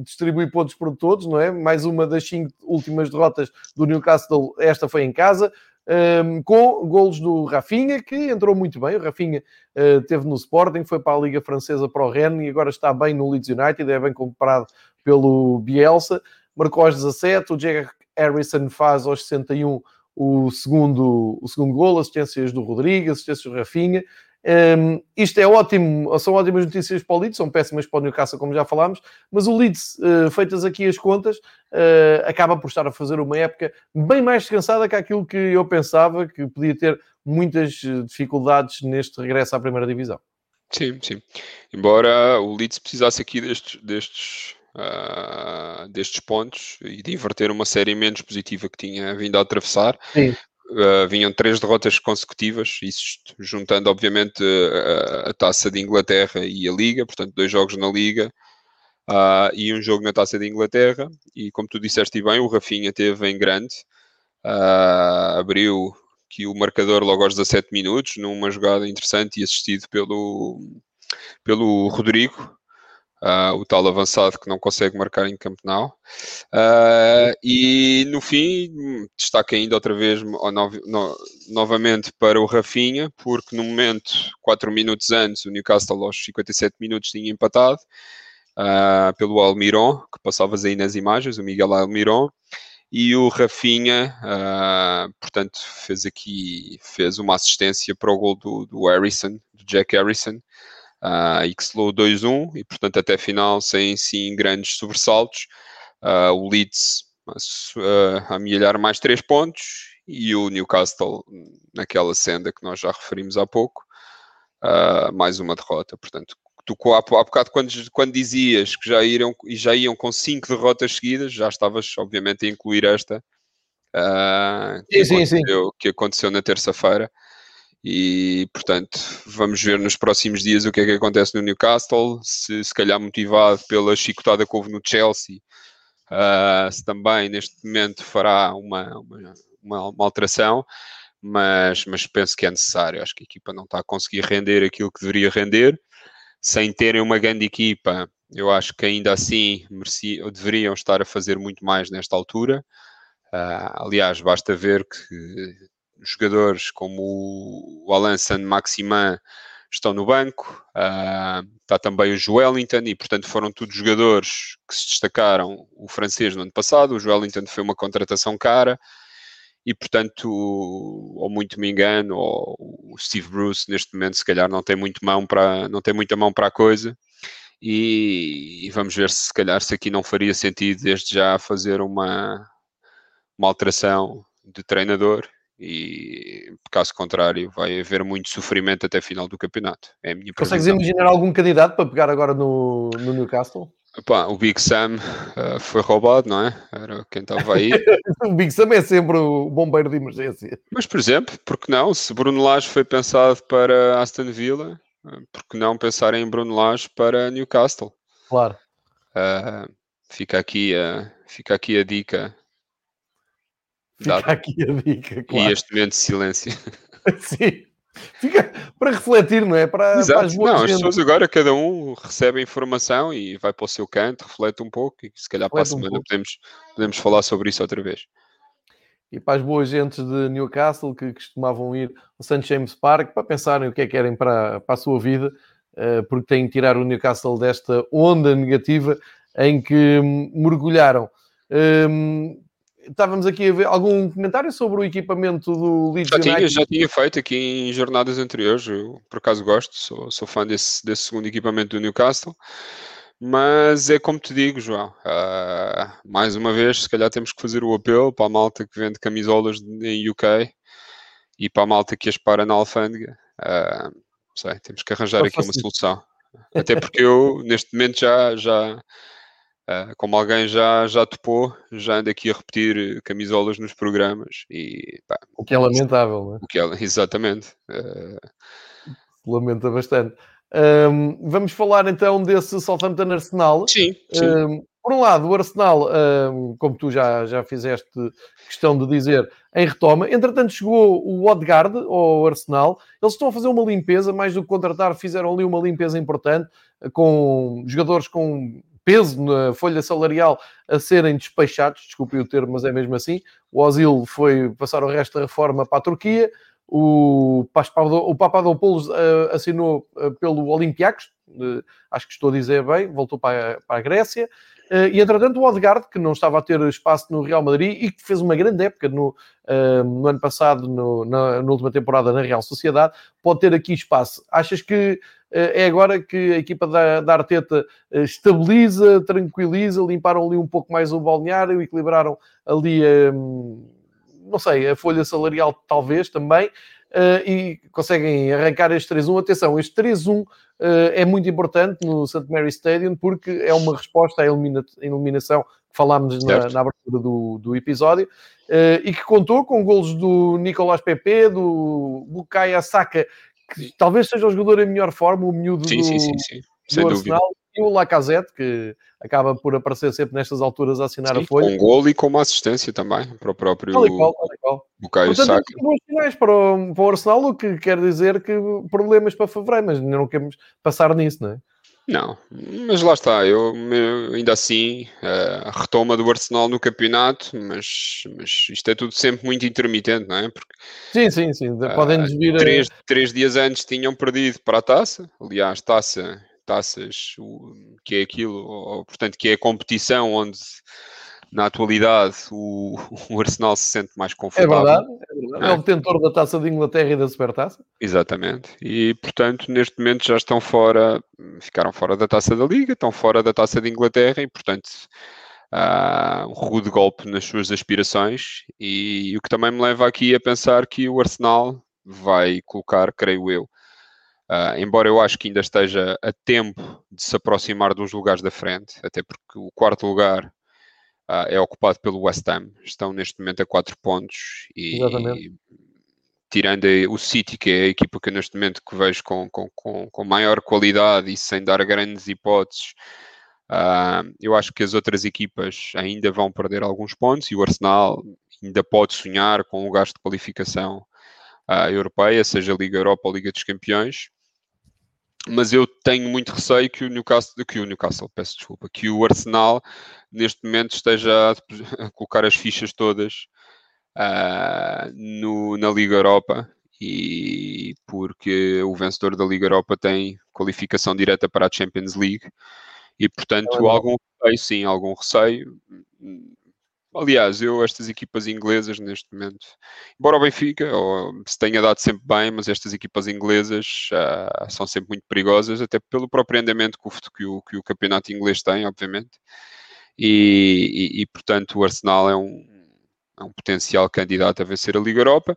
distribui pontos por todos, não é? Mais uma das cinco últimas derrotas do Newcastle, esta foi em casa um, com golos do Rafinha, que entrou muito bem. O Rafinha uh, teve no Sporting, foi para a Liga Francesa para o Rennes e agora está bem no Leeds United, é bem comprado pelo Bielsa. Marcou aos 17, o Jack Harrison faz aos 61 o segundo, o segundo gol, assistências do Rodrigues, assistências do Rafinha. Um, isto é ótimo, são ótimas notícias para o Leeds, são péssimas para o Newcastle, como já falámos, mas o Leeds, uh, feitas aqui as contas, uh, acaba por estar a fazer uma época bem mais descansada que aquilo que eu pensava, que podia ter muitas eh, dificuldades neste regresso à primeira divisão. Sim, sim. Embora o Leeds precisasse aqui destes, destes, uh, destes pontos e de inverter uma série menos positiva que tinha vindo a atravessar, sim. Uh, vinham três derrotas consecutivas, isso juntando obviamente a, a, taça de Inglaterra e a Liga, portanto dois jogos na Liga uh, e um jogo na taça de Inglaterra. E como tu disseste bem, o Rafinha teve em grande, uh, abriu que o marcador logo aos 17 minutos, numa jogada interessante e assistido pelo, pelo Rodrigo, Uh, o tal avançado que não consegue marcar em Camp Nou. Uh, e no fim, destaca ainda outra vez, no, novamente, para o Rafinha, porque no momento, 4 minutos antes, o Newcastle aos 57 minutos tinha empatado uh, pelo Almiron, que passavas aí nas imagens, o Miguel Almiron. E o Rafinha, portanto, fez aqui fez uma assistência para o gol do, do Harrison, do Jack Harrison, uh, e que selou 2-1 e portanto até final sem sim grandes sobressaltos. Uh, o Leeds uh, a amelhar mais 3 pontos e o Newcastle naquela senda que nós já referimos há pouco, uh, mais uma derrota. Portanto, tu há, há bocado quando, quando dizias que já, iram, já iam com 5 derrotas seguidas, já estavas obviamente a incluir esta uh, que, sim, aconteceu, sim. que aconteceu na terça-feira. E, portanto, vamos ver nos próximos dias o que é que acontece no Newcastle, se se calhar motivado pela chicotada que houve no Chelsea, uh, se também neste momento fará uma, uma, uma, uma, alteração, mas, mas penso que é necessário. Acho que a equipa não está a conseguir render aquilo que deveria render, sem terem uma grande equipa. Eu acho que ainda assim mereciam, deveriam estar a fazer muito mais nesta altura. Uh, aliás, basta ver que jogadores como o Alan San Maximin estão no banco, uh, está também o Joelinton e portanto foram todos jogadores que se destacaram o francês no ano passado, o Joelinton foi uma contratação cara e portanto, ou muito me engano, ou o Steve Bruce neste momento se calhar não tem muito mão para não tem muita mão para a coisa e, e vamos ver se se calhar se aqui não faria sentido desde já fazer uma, uma alteração de treinador e caso contrário vai haver muito sofrimento até final do campeonato. É a minha Consegues imaginar algum candidato para pegar agora no, no Newcastle? Epá, o Big Sam uh, foi roubado, não é? Era quem estava aí. o Big Sam é sempre o bombeiro de emergência. Mas, por exemplo, porque não? Se Bruno Lage foi pensado para Aston Villa, uh, porque não pensar em Bruno Lage para Newcastle? Claro. Uh, fica, aqui a, fica aqui a dica Fica Dado. aqui a dica, claro. E este momento de silêncio. Sim. Fica para refletir, não é? Para, Exato. para as não, as pessoas agora, cada um recebe a informação e vai para o seu canto, reflete um pouco e se calhar reflete para a semana um podemos, podemos falar sobre isso outra vez. E para as boas gentes de Newcastle que costumavam ir ao St. James Park para pensarem o que é que querem para, para a sua vida, eh, porque têm que tirar o Newcastle desta onda negativa em que mergulharam. Ehm, estávamos aqui a ver algum comentário sobre o equipamento do Leeds já United? Tinha, já tinha feito aqui em jornadas anteriores, eu por acaso gosto, sou, sou fã desse, desse segundo equipamento do Newcastle, mas é como te digo, João, uh, mais uma vez, se calhar temos que fazer o apelo para a malta que vende camisolas em UK e para a malta que as para na alfândega, uh, sei, temos que arranjar aqui uma solução. Até porque eu, neste momento, já, já, Uh, como alguém já, já topou, já anda aqui a repetir camisolas nos programas. E, pá, o que é lamentável, não é? O que é, exatamente. Uh... Lamenta bastante. Um, vamos falar então desse Southampton Arsenal. Sim. sim. Um, por um lado, o Arsenal, um, como tu já, já fizeste questão de dizer, em retoma. Entretanto, chegou o Odegaard ao Arsenal. Eles estão a fazer uma limpeza, mais do que contratar, fizeram ali uma limpeza importante com jogadores com peso na folha salarial a serem despachados, desculpe o termo, mas é mesmo assim. O Ozil foi passar o resto da reforma para a Turquia, o, o Papadopoulos uh, assinou uh, pelo Olympiacos, acho que estou a dizer bem, voltou para, a Grécia. Uh, e entretanto, o Odegaard, que não estava a ter espaço no Real Madrid e que fez uma grande época no, no ano passado, no, na, na, última temporada na Real Sociedade, pode ter aqui espaço. Achas que é agora que a equipa da, da Arteta estabiliza, tranquiliza, limparam ali um pouco mais o balneário, equilibraram ali, não sei, a folha salarial talvez também, e conseguem arrancar este 3-1. Atenção, este 3-1 eh, é muito importante no St. Mary Stadium porque é uma resposta à elimina eliminação que falámos na, na, abertura do, do episódio eh, e que contou com golos do Nicolás Pepe, do Bukayo Saka, que talvez seja o jogador em melhor forma, o miúdo sim, do, sim, sim, sim. do Arsenal, e o Lacazette, que acaba por aparecer sempre nestas alturas a assinar Sim, a folha. Com gol e com uma assistência também para o próprio Bukayo Saka. Bons sinais para o, para o Arsenal, o que quer dizer que problemas para fevereiro, mas não queremos passar nisso, não é? Não, mas lá está, eu, ainda assim, eh, a retoma do Arsenal no campeonato, mas, mas isto é tudo sempre muito intermitente, não é? Porque, sim, sim, sim, podem uh, vir três, três dias antes tinham perdido para a taça, aliás, taça taças, que é aquilo, ou, portanto, que é a competição onde na atualidade o, o Arsenal se sente mais confortável. É verdade, é, verdade. É? é o detentor da taça de Inglaterra e da Supertaça. Exatamente. E portanto, neste momento já estão fora, ficaram fora da taça da Liga, estão fora da taça de Inglaterra e portanto há um rude golpe nas suas aspirações. E, e o que também me leva aqui a pensar que o Arsenal vai colocar, creio eu, Uh, embora eu acho que ainda esteja a tempo de se aproximar dos lugares da frente, até porque o quarto lugar uh, é ocupado pelo West Ham, estão neste momento a 4 pontos e, e, tirando o City, que é a equipa que neste momento que vejo com, com, com, com maior qualidade e sem dar grandes hipóteses, uh, eu acho que as outras equipas ainda vão perder alguns pontos e o Arsenal ainda pode sonhar com lugares de qualificação europeia, seja Liga Europa ou Liga dos Campeões mas eu tenho muito receio que o Newcastle, que o Newcastle, peço desculpa, que o Arsenal neste momento esteja a, colocar as fichas todas uh, no, na Liga Europa. E porque o vencedor da Liga Europa tem qualificação direta para a Champions League. E portanto é algum receio, sim, algum receio Aliás, eu, estas equipas inglesas neste momento, embora o Benfica se tenha dado sempre bem, mas estas equipas inglesas uh, são sempre muito perigosas, até pelo próprio andamento que o, que o, que o campeonato inglês tem, obviamente. E, e, e, portanto, o Arsenal é um, é um potencial candidato a vencer a Liga Europa,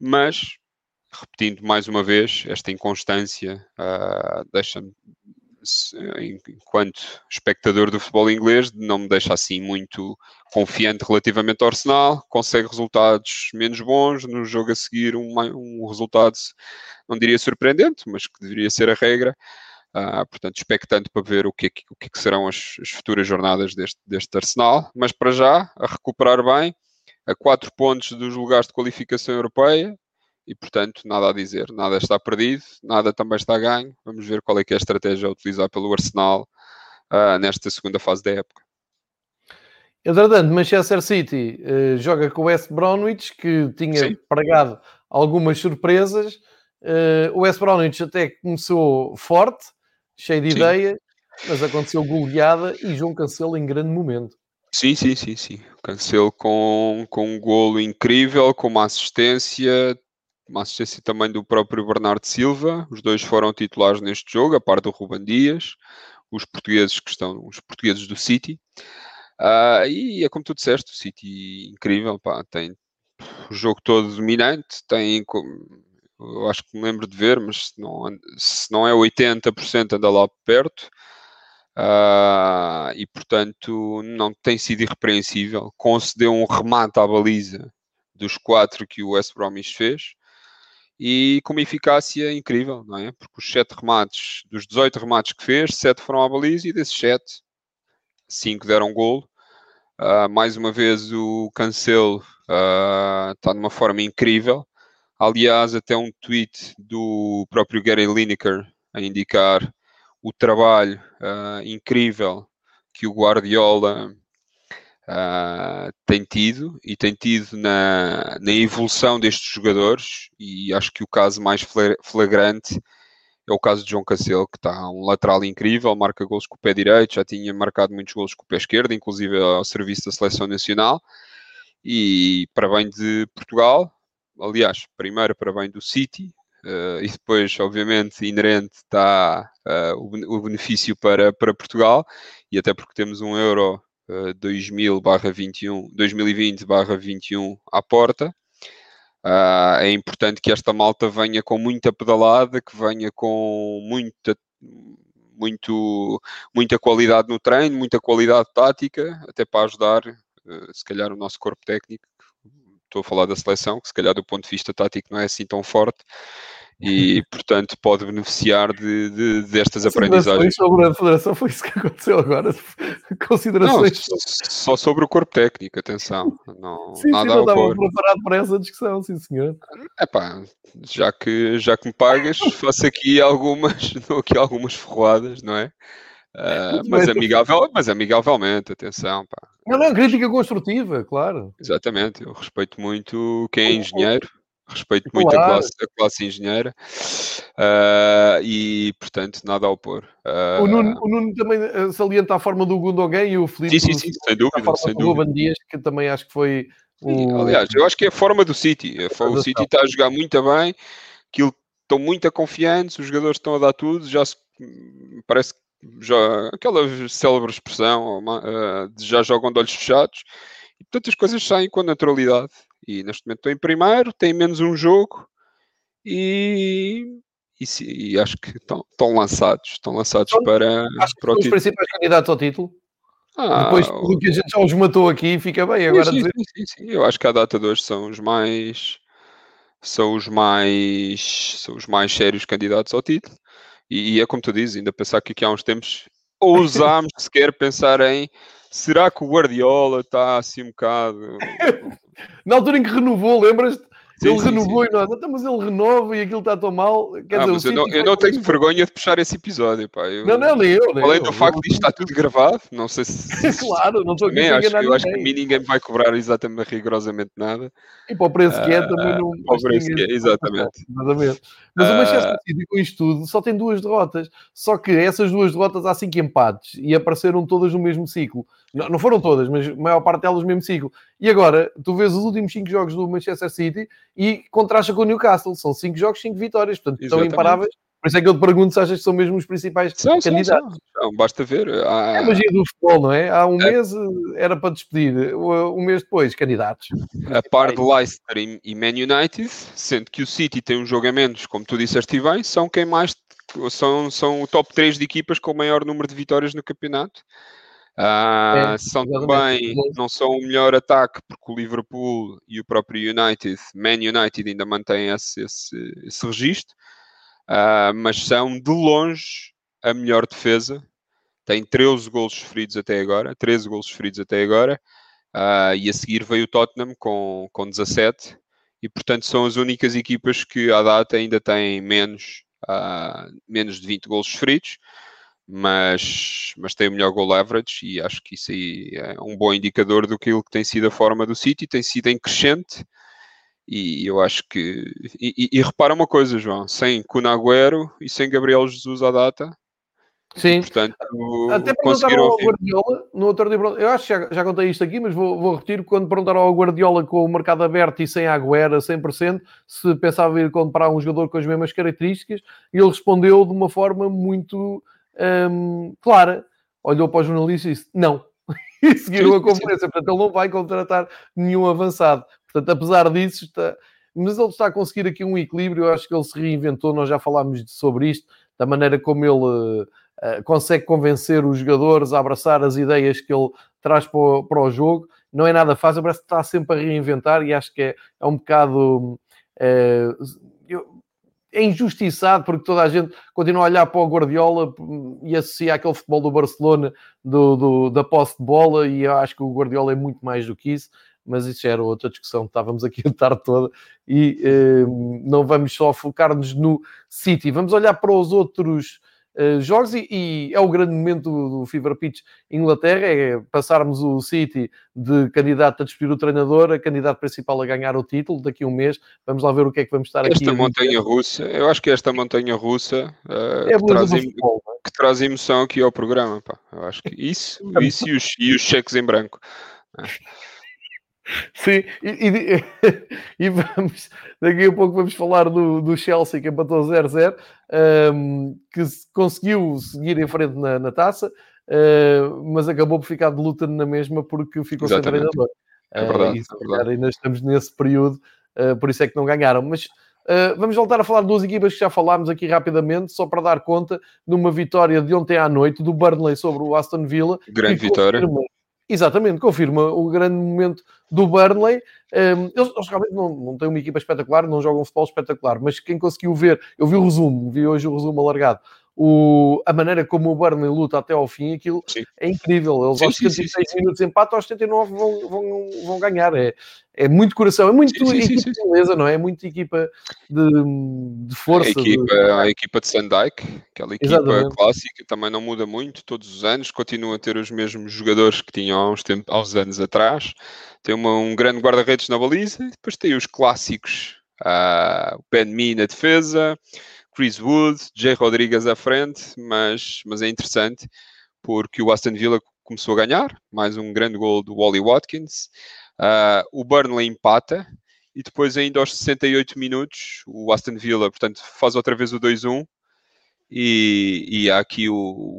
mas repetindo mais uma vez, esta inconstância uh, deixa-me enquanto espectador do futebol inglês, não me deixa assim muito confiante relativamente ao Arsenal. Consegue resultados menos bons, no jogo a seguir um, um resultado, não diria surpreendente, mas que deveria ser a regra. Uh, portanto, expectante para ver o que, é o é que serão as, as, futuras jornadas deste, deste Arsenal. Mas para já, a recuperar bem, a quatro pontos dos lugares de qualificação europeia, e portanto nada a dizer, nada está perdido, nada também está ganho. Vamos ver qual é que é a estratégia a utilizar pelo Arsenal uh, nesta segunda fase da época. Entretanto, Manchester City uh, joga com o West Bromwich, que tinha Sim. pregado algumas surpresas. Uh, o West Bromwich até começou forte, cheio de Sim. ideia, mas aconteceu goleada e João Cancelo em grande momento. Sim, sim, sim, sim. Cancelo com, com um golo incrível, com uma assistência, assistência também do próprio Bernardo Silva. Os dois foram titulares neste jogo, a par do Ruben Dias, os portugueses que estão, os portugueses do City. Uh, e é como tu disseste, o City incrível, pá, tem o jogo todo dominante, tem, eu acho que me lembro de ver, mas se não, se não é 80% anda lá perto. Uh, e portanto não tem sido irrepreensível. Concedeu um remate à baliza dos quatro que o West Bromwich fez e com uma eficácia incrível, não é? Porque os 7 remates, dos 18 remates que fez, 7 foram à baliza e desses 7, 5 deram golo. Uh, mais uma vez o Cancelo uh, está numa forma incrível. Aliás, até um tweet do próprio Gary Lineker a indicar o trabalho uh, incrível que o Guardiola uh, tem tido e tem tido na, na evolução destes jogadores e acho que o caso mais flagrante é o caso de João Cancelo, que está um lateral incrível, marca gols com o pé direito, já tinha marcado muitos gols com o pé esquerdo, inclusive ao serviço da seleção nacional. E para bem de Portugal, aliás, primeiro para bem do City, uh, e depois, obviamente, inerente está uh, o, benefício para, para Portugal, e até porque temos um Euro uh, 2000-21, 2020-21 à porta. Uh, é importante que esta malta venha com muita pedalada, que venha com muita, muito, muita qualidade no treino, muita qualidade tática, até para ajudar, uh, se calhar, o nosso corpo técnico. Estou a falar da seleção, que se calhar do ponto de vista tático não é assim tão forte, e portanto pode beneficiar de, de destas aprendizagens. sobre a federação foi isso que aconteceu agora. Considerações não, só sobre o corpo técnico, atenção. Não, sim, nada sim, não estava preparado para essa discussão, sim senhor. É pá, já que, já que me pagas, faço aqui algumas, dou aqui algumas ferroadas, não é? Uh, mas, amigável, mas amigavelmente, atenção. Pá. Não, não, crítica construtiva, claro. Exatamente, eu respeito muito quem é engenheiro respeito muito claro. a, classe, a classe engenheira uh, e, portanto, nada a opor. Uh, o, Nuno, o, Nuno, também eh, salienta a forma do Gundogan e o Felipe. Sim, sim, sim, sem dúvida. Sem dúvida. Ruben Dias, que também acho que foi. O... Aliás, eu acho que é a forma do City. O City está a jogar muito bem, aquilo, estão muito confiantes, os jogadores estão a dar tudo, já se, parece que já, aquela célebre expressão, uh, já jogam de olhos fechados, e portanto as coisas saem com naturalidade. E neste momento estou em primeiro, tem menos um jogo e, e, e acho que estão, estão lançados. Estão lançados então, para, acho para o os principais candidatos ao título. Ah, Depois do que a gente já os matou aqui, fica bem agora. Sim, sim, sim, sim, Eu acho que a data de hoje são os mais são os mais são os mais sérios candidatos ao título. E, e é como tu dizes, ainda pensar que aqui há uns tempos ousámos sequer pensar em será que o Guardiola está assim um bocado Na altura em que renovou, lembras-te? Sim, ele sim, renovou sim. e nós, mas ele renova e aquilo está tão mal. Quer ah, dizer, eu, não, eu não tenho vergonha de puxar esse episódio, pá. Eu, não, não, nem eu. Nem além eu, do facto de isto estar tudo gravado, não sei se. claro, não estou aqui a acho, Eu acho que a mim ninguém me vai cobrar exatamente rigorosamente nada. E para o preço que é ah, também não. Para o preço que é, exatamente. Exatamente. Mas o Manchester City, com isto tudo, só tem duas derrotas. Só que essas duas derrotas há cinco empates e apareceram todas no mesmo ciclo. Não, não foram todas, mas a maior parte delas no mesmo ciclo. E agora, tu vês os últimos cinco jogos do Manchester City e contrasta com o Newcastle. São cinco jogos, cinco vitórias. Portanto, Exatamente. estão imparáveis. Por isso é que eu te pergunto se achas que são mesmo os principais são, candidatos. São, são. basta ver. Há... É a magia do futebol, não é? Há um é. mês era para despedir, um mês depois, candidatos. A par de Leicester e Man United, sendo que o City tem um jogo a menos, como tu disseste bem, são quem mais são, são o top 3 de equipas com o maior número de vitórias no campeonato. Uh, é, são também, não são o melhor ataque, porque o Liverpool e o próprio United, Man United, ainda mantêm esse, esse, esse registro, uh, mas são de longe a melhor defesa. Tem 13 gols sofridos até agora, 13 gols sofridos até agora, uh, e a seguir veio o Tottenham com, com 17, e portanto são as únicas equipas que à data ainda têm menos, menos de 20 gols sofridos mas, mas tem o melhor goal average e acho que isso aí é um bom indicador do que tem sido a forma do City, tem sido em crescente e eu acho que e, e, e repara uma coisa João, sem Cunagüero e sem Gabriel Jesus à data Sim, portanto, até perguntaram ao Guardiola no outro dia, eu acho que já, já contei isto aqui, mas vou, vou repetir, quando perguntaram ao Guardiola com o mercado aberto e sem Agüera 100%, se pensava ir comprar um jogador com as mesmas características, ele respondeu de uma forma muito um, clara, olhou para o jornalista e disse não. e seguiram a conferência. Portanto, ele não vai contratar nenhum avançado. Portanto, apesar disso, está... mas ele está a conseguir aqui um equilíbrio. Eu acho que ele se reinventou. Nós já falámos sobre isto, da maneira como ele uh, consegue convencer os jogadores a abraçar as ideias que ele traz para o, para o jogo. Não é nada fácil, parece que está sempre a reinventar e acho que é, é um bocado. Uh, eu, é injustiçado porque toda a gente continua a olhar para o Guardiola e associa aquele futebol do Barcelona do, do, da posse de bola e eu acho que o Guardiola é muito mais do que isso mas isso era outra discussão, estávamos aqui a tarde toda e eh, não vamos só focar-nos no City, vamos olhar para os outros uh, jogos e, e, é o grande momento do, do Fever Pitch Inglaterra, é passarmos o City de candidato a despedir o treinador a candidato principal a ganhar o título daqui a um mês. Vamos lá ver o que é que vamos estar esta aqui. Esta montanha russa, eu acho que esta montanha russa uh, é que, traz futebol, é? que, traz emoção aqui ao programa. Pá. Eu acho que isso, isso e, os, e os cheques em branco. Sim, e, e, e, vamos, daqui a pouco vamos falar do, do Chelsea que empatou 0-0, um, que conseguiu seguir em frente na, na taça, uh, mas acabou por ficar de luta na mesma porque ficou Exatamente. sem treinador. É verdade, uh, e, é verdade. ainda estamos nesse período, uh, por isso é que não ganharam. Mas Uh, vamos voltar a falar de duas equipas que já falámos aqui rapidamente, só para dar conta de uma vitória de ontem à noite do Burnley sobre o Aston Villa. Grande vitória. Confirma, Exatamente, confirma o grande momento do Burnley. Um, eles, eles, realmente não, não têm uma equipa espetacular, não jogam futebol espetacular, mas quem conseguiu ver, eu vi o resumo, vi hoje o resumo alargado, o, a maneira como o Burnley luta até ao fim, aquilo sim. é incrível. Eles sim, aos 76 sim, minutos empate, aos 79 vão, vão, vão ganhar. É, é muito coração, é muito equipa de beleza, não é? É muito equipa de, de força. A equipa, de... a equipa de Sandike, aquela equipa Exatamente. clássica, também não muda muito todos os anos, continua a ter os mesmos jogadores que tinham há uns, tempos, há uns anos atrás. Tem uma, um grande guarda-redes na baliza, e depois tem os clássicos, uh, o Ben Mee na defesa Chris Wood, Jay Rodrigues à frente, mas, mas é interessante porque o Aston Villa começou a ganhar, mais um grande gol do Wally Watkins. Uh, o Burnley empata e depois, ainda aos 68 minutos, o Aston Villa, portanto, faz outra vez o 2-1. E, e, há aqui o,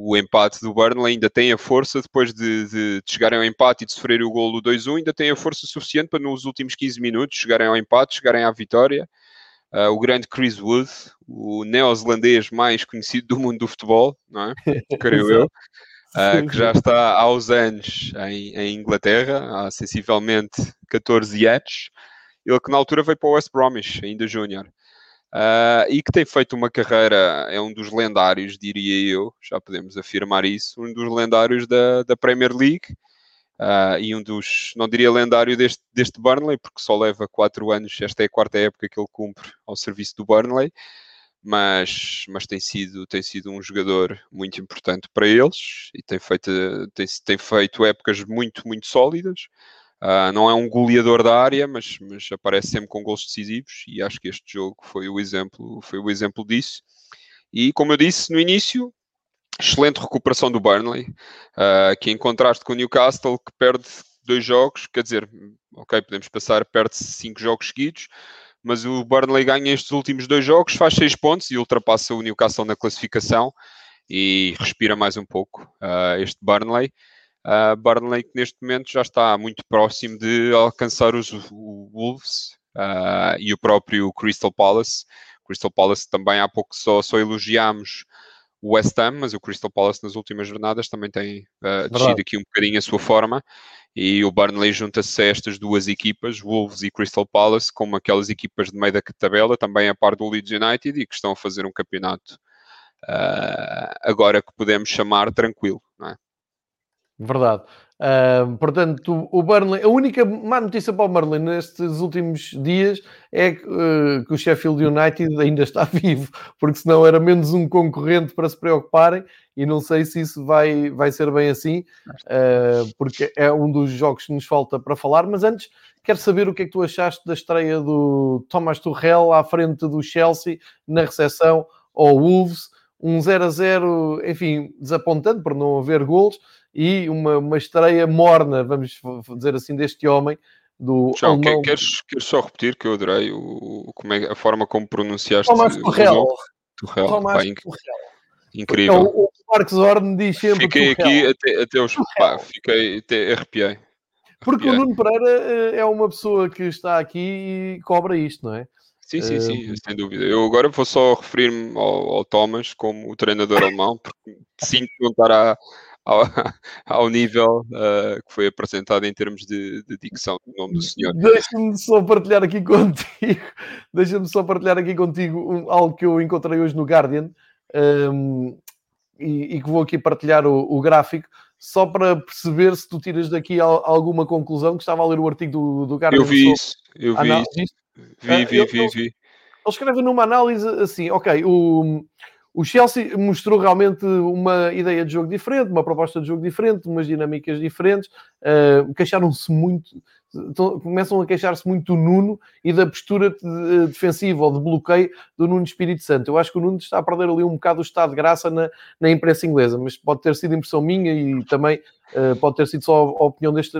o, empate do Burnley, ainda tem a força, depois de, de, de chegarem ao empate e de sofrer o gol do 2-1, ainda tem a força suficiente para nos últimos 15 minutos chegarem ao empate, chegarem à vitória Uh, o grande Chris Wood, o neozelandês mais conhecido do mundo do futebol, não é? Creio eu. Uh, que já está há uns anos em, em, Inglaterra, há sensivelmente 14 anos. Ele que na altura veio para o West Bromwich, ainda júnior. Uh, e que tem feito uma carreira, é um dos lendários, diria eu, já podemos afirmar isso, um dos lendários da, da Premier League Uh, e um dos, não diria lendário deste, deste Burnley, porque só leva 4 anos, esta é a quarta época que ele cumpre ao serviço do Burnley, mas, mas tem, sido, tem sido um jogador muito importante para eles e tem feito, tem, tem feito épocas muito, muito sólidas. Uh, não é um goleador da área, mas, mas aparece sempre com gols decisivos e acho que este jogo foi o exemplo, foi o exemplo disso. E como eu disse no início, excelente recuperação do Burnley, uh, que em contraste com o Newcastle, que perde dois jogos, quer dizer, ok, podemos passar, perde cinco jogos seguidos, mas o Burnley ganha estes últimos dois jogos, faz seis pontos e ultrapassa o Newcastle na classificação e respira mais um pouco uh, este Burnley. Uh, Burnley que neste momento já está muito próximo de alcançar os Wolves uh, e o próprio Crystal Palace. Crystal Palace também há pouco só, só elogiámos o West Ham, mas o Crystal Palace nas últimas jornadas também tem uh, descido aqui um bocadinho a sua forma e o Burnley junta-se a estas duas equipas, Wolves e Crystal Palace, como aquelas equipas de meio da tabela, também a par do Leeds United e que estão a fazer um campeonato uh, agora que podemos chamar tranquilo, não é? Verdade. Uh, portanto, o Burnley, a única má notícia para o Burnley nestes últimos dias é que, uh, que, o Sheffield United ainda está vivo, porque senão era menos um concorrente para se preocuparem e não sei se isso vai, vai ser bem assim, uh, porque é um dos jogos que nos falta para falar. Mas antes, quero saber o que é que tu achaste da estreia do Thomas Tuchel à frente do Chelsea na recepção ao Wolves. Um 0 a 0, enfim, desapontante por não haver golos e uma, uma estreia morna, vamos dizer assim, deste homem. Do João, alemão... queres, queres só repetir que eu adorei o, como é, a forma como pronunciaste Tomás Torrell. Torrell. Tomás Incrível. O, o Marcos Zorn diz sempre Fiquei aqui até, até os... Pá, fiquei, até arrepiei. Porque o Nuno Pereira eh, é uma pessoa que está aqui e cobra isto, não é? Sim, sim, sim, uh... sem dúvida. Eu agora vou só referir-me ao, ao, Thomas como o treinador alemão, porque sinto que não estará ao, ao nível uh, que foi apresentado em termos de, de dicção do nome do senhor. Deixa-me só partilhar aqui contigo, deixa-me só partilhar aqui contigo algo que eu encontrei hoje no Guardian um, e, e, que vou aqui partilhar o, o, gráfico só para perceber se tu tiras daqui alguma conclusão que estava a ler o artigo do, do Guardian. Eu vi isso, eu vi isso. Vi, vi, vi, vi. Ele escreve numa análise assim, ok, o o Chelsea mostrou realmente uma ideia de jogo diferente, uma proposta de jogo diferente, umas dinâmicas diferentes. Uh, Queixaram-se muito, começam a queixar-se muito do Nuno e da postura de, defensiva ou de bloqueio do Nuno Espírito Santo. Eu acho que o Nuno está a perder ali um bocado o estado de graça na, na imprensa inglesa, mas pode ter sido impressão minha e também uh, pode ter sido só a opinião deste,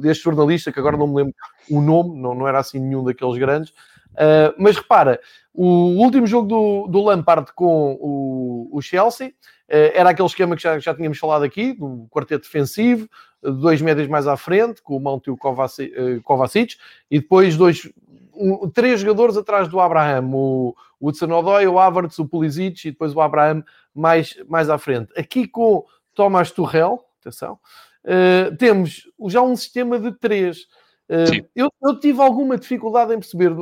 deste jornalista, que agora não me lembro o nome, não, não era assim nenhum daqueles grandes. Uh, mas repara, o último jogo do, do Lampard com o, o Chelsea uh, era aquele esquema que já, já tínhamos falado aqui, do quarteto defensivo, dois médios mais à frente, com o Mount e o eh, Kovacic, e depois dois, um, três jogadores atrás do Abraham, o, o Hudson-Odoi, o Havertz, o Pulisic e depois o Abraham mais, mais à frente. Aqui com Thomas Tuchel, atenção, temos já um sistema de três. Eu, eu, tive alguma dificuldade em perceber,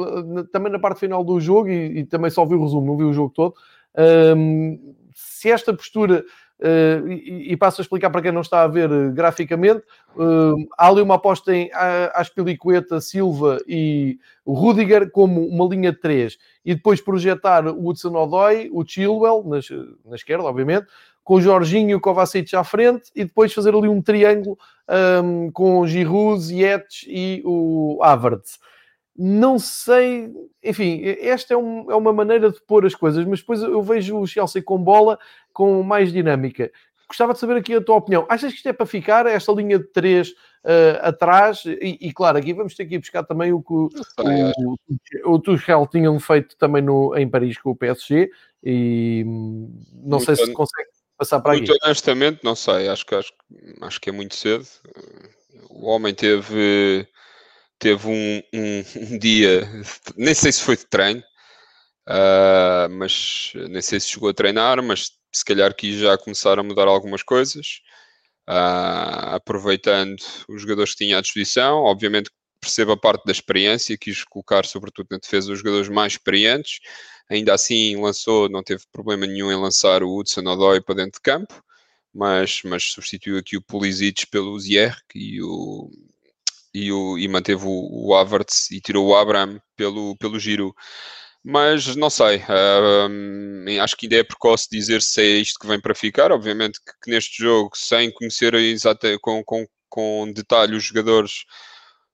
também na parte final do jogo, e, e também só vi o resumo, não vi o jogo todo, uh, se esta postura Uh, e, e, passo a explicar para quem não está a ver uh, graficamente. Uh, há ali uma aposta em Aspilicueta, Silva e Rudiger como uma linha de 3 e depois projetar o Hudson Odoi, o Chilwell, na esquerda, obviamente, com o Jorginho e o Kovacic à frente e depois fazer ali um triângulo um, com Giroud, Ziyech e o Havertz não sei, enfim, esta é, um, é, uma maneira de pôr as coisas, mas depois eu vejo o Chelsea com bola com mais dinâmica. Gostava de saber aqui a tua opinião. Achas que isto é para ficar, esta linha de três uh, atrás? E, e, claro, aqui vamos ter que ir buscar também o que o, o, o Tuchel tinham feito também no, em Paris com o PSG e hum, não muito sei se consegue passar para muito aqui. Honestamente, não sei. Acho que, acho, acho que é muito cedo. O homem teve teve um, um, um, dia, nem sei se foi de treino, uh, mas nem sei se chegou a treinar, mas se calhar quis já começar a mudar algumas coisas, uh, aproveitando os jogadores que tinha à disposição. Obviamente percebo a parte da experiência, quis colocar sobretudo na defesa os jogadores mais experientes. Ainda assim lançou, não teve problema nenhum em lançar o Hudson Odoi para dentro de campo, mas, mas substituiu aqui o Pulisic pelo Ziyech e o, e, o, e manteve o, o Havertz e tirou o Abraham pelo, pelo giro. Mas não sei, acho que ainda é precoce dizer se é isto que vem para ficar. Obviamente que, que neste jogo, sem conhecer exata, com, com, com detalhe os jogadores,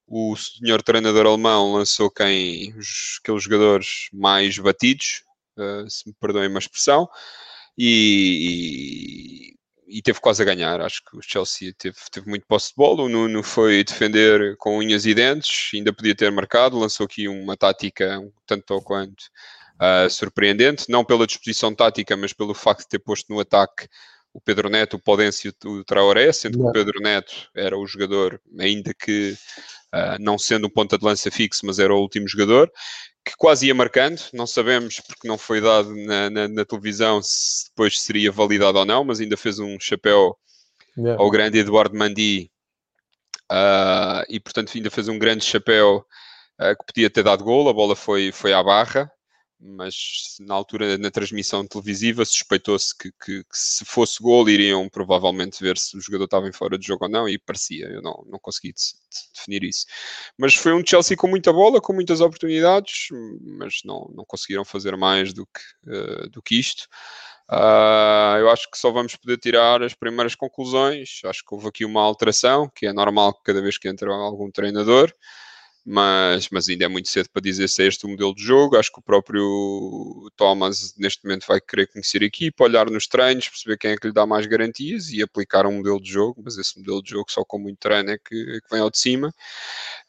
o senhor treinador alemão lançou quem os, aqueles jogadores mais batidos, uh, se me perdoem uma expressão, e, e teve quase a ganhar. Acho que o Chelsea teve, teve muito posse de bola. O Nuno foi defender com unhas e dentes, ainda podia ter marcado. Lançou aqui uma tática tanto ou quanto uh, surpreendente, não pela disposição tática, mas pelo facto de ter posto no ataque o Pedro Neto, o Podêncio e o Traoré, sendo que o Pedro Neto era o jogador, ainda que uh, não sendo um ponta de lança fixo, mas era o último jogador que quase ia marcando, não sabemos porque não foi dado na, na, na televisão se depois seria validado ou não, mas ainda fez um chapéu yeah. ao grande Eduardo Mandi uh, e portanto ainda fez um grande chapéu uh, que podia ter dado gol, a bola foi, foi à barra mas na altura, na transmissão televisiva, suspeitou-se que, que, que, se fosse gol iriam provavelmente ver se o jogador estava em fora de jogo ou não, e parecia, eu não, não consegui de, de definir isso. Mas foi um Chelsea com muita bola, com muitas oportunidades, mas não, não conseguiram fazer mais do que, uh, do que isto. Uh, eu acho que só vamos poder tirar as primeiras conclusões. Acho que houve aqui uma alteração, que é normal cada vez que entra algum treinador mas, mas ainda é muito cedo para dizer se é este o modelo de jogo. Acho que o próprio Thomas neste momento vai querer conhecer a equipa, olhar nos treinos, perceber quem é que lhe dá mais garantias e aplicar um modelo de jogo, mas esse modelo de jogo só com muito treino é que, é que vem ao de cima.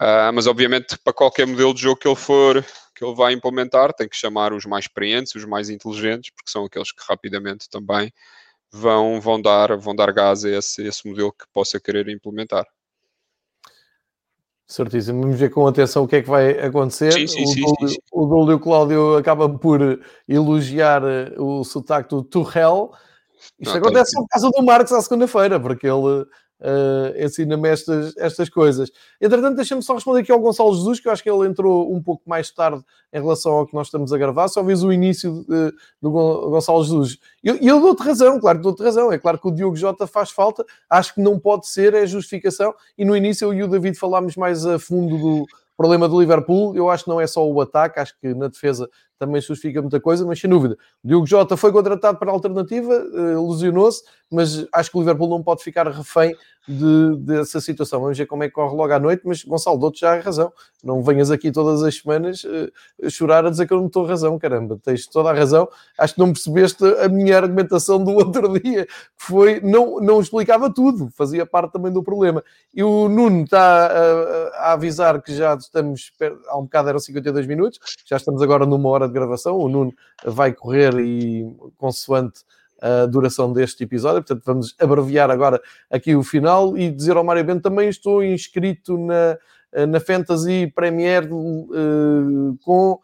Uh, mas obviamente para qualquer modelo de jogo que ele for que ele vai implementar, tem que chamar os mais experientes, os mais inteligentes, porque são aqueles que rapidamente também vão, vão, dar, vão dar gás a esse, esse modelo que possa querer implementar. Certíssimo. Vamos ver com atenção o que é que vai acontecer. Sim, sim, o, sim, o Dúlio Cláudio acaba por elogiar eh, o sotaque do Turrell. Isto Não, acontece tá por causa do Marcos à segunda-feira, porque ele uh, ensina-me estas, estas coisas. Entretanto, deixa-me só responder aqui ao Gonçalo Jesus, que eu acho que ele entrou um pouco mais tarde em relação ao que nós estamos a gravar, só vês o início do Gonçalo Jesus. E eu, eu dou-te razão, claro que dou-te razão. É claro que o Diogo Jota faz falta, acho que não pode ser, é justificação. E no início eu e o David falámos mais a fundo do problema do Liverpool. Eu acho que não é só o ataque, acho que na defesa também justifica muita coisa, mas sem dúvida. Diogo Jota foi contratado para a alternativa, uh, lesionou-se, mas acho que o Liverpool não pode ficar refém de, dessa situação. Vamos ver como é que corre logo à noite, mas Gonçalo, dou-te já a razão. Não venhas aqui todas as semanas uh, chorar a dizer que eu não estou razão, caramba. Tens toda a razão. Acho que não percebeste a minha argumentação do outro dia, que foi, não, não explicava tudo, fazia parte também do problema. E o Nuno está a, a avisar que já estamos, há um bocado eram 52 minutos, já estamos agora numa hora de gravação, o Nuno vai correr e consoante a duração deste episódio, portanto vamos abreviar agora aqui o final e dizer ao Mário Bento também estou inscrito na, na Fantasy Premier uh, com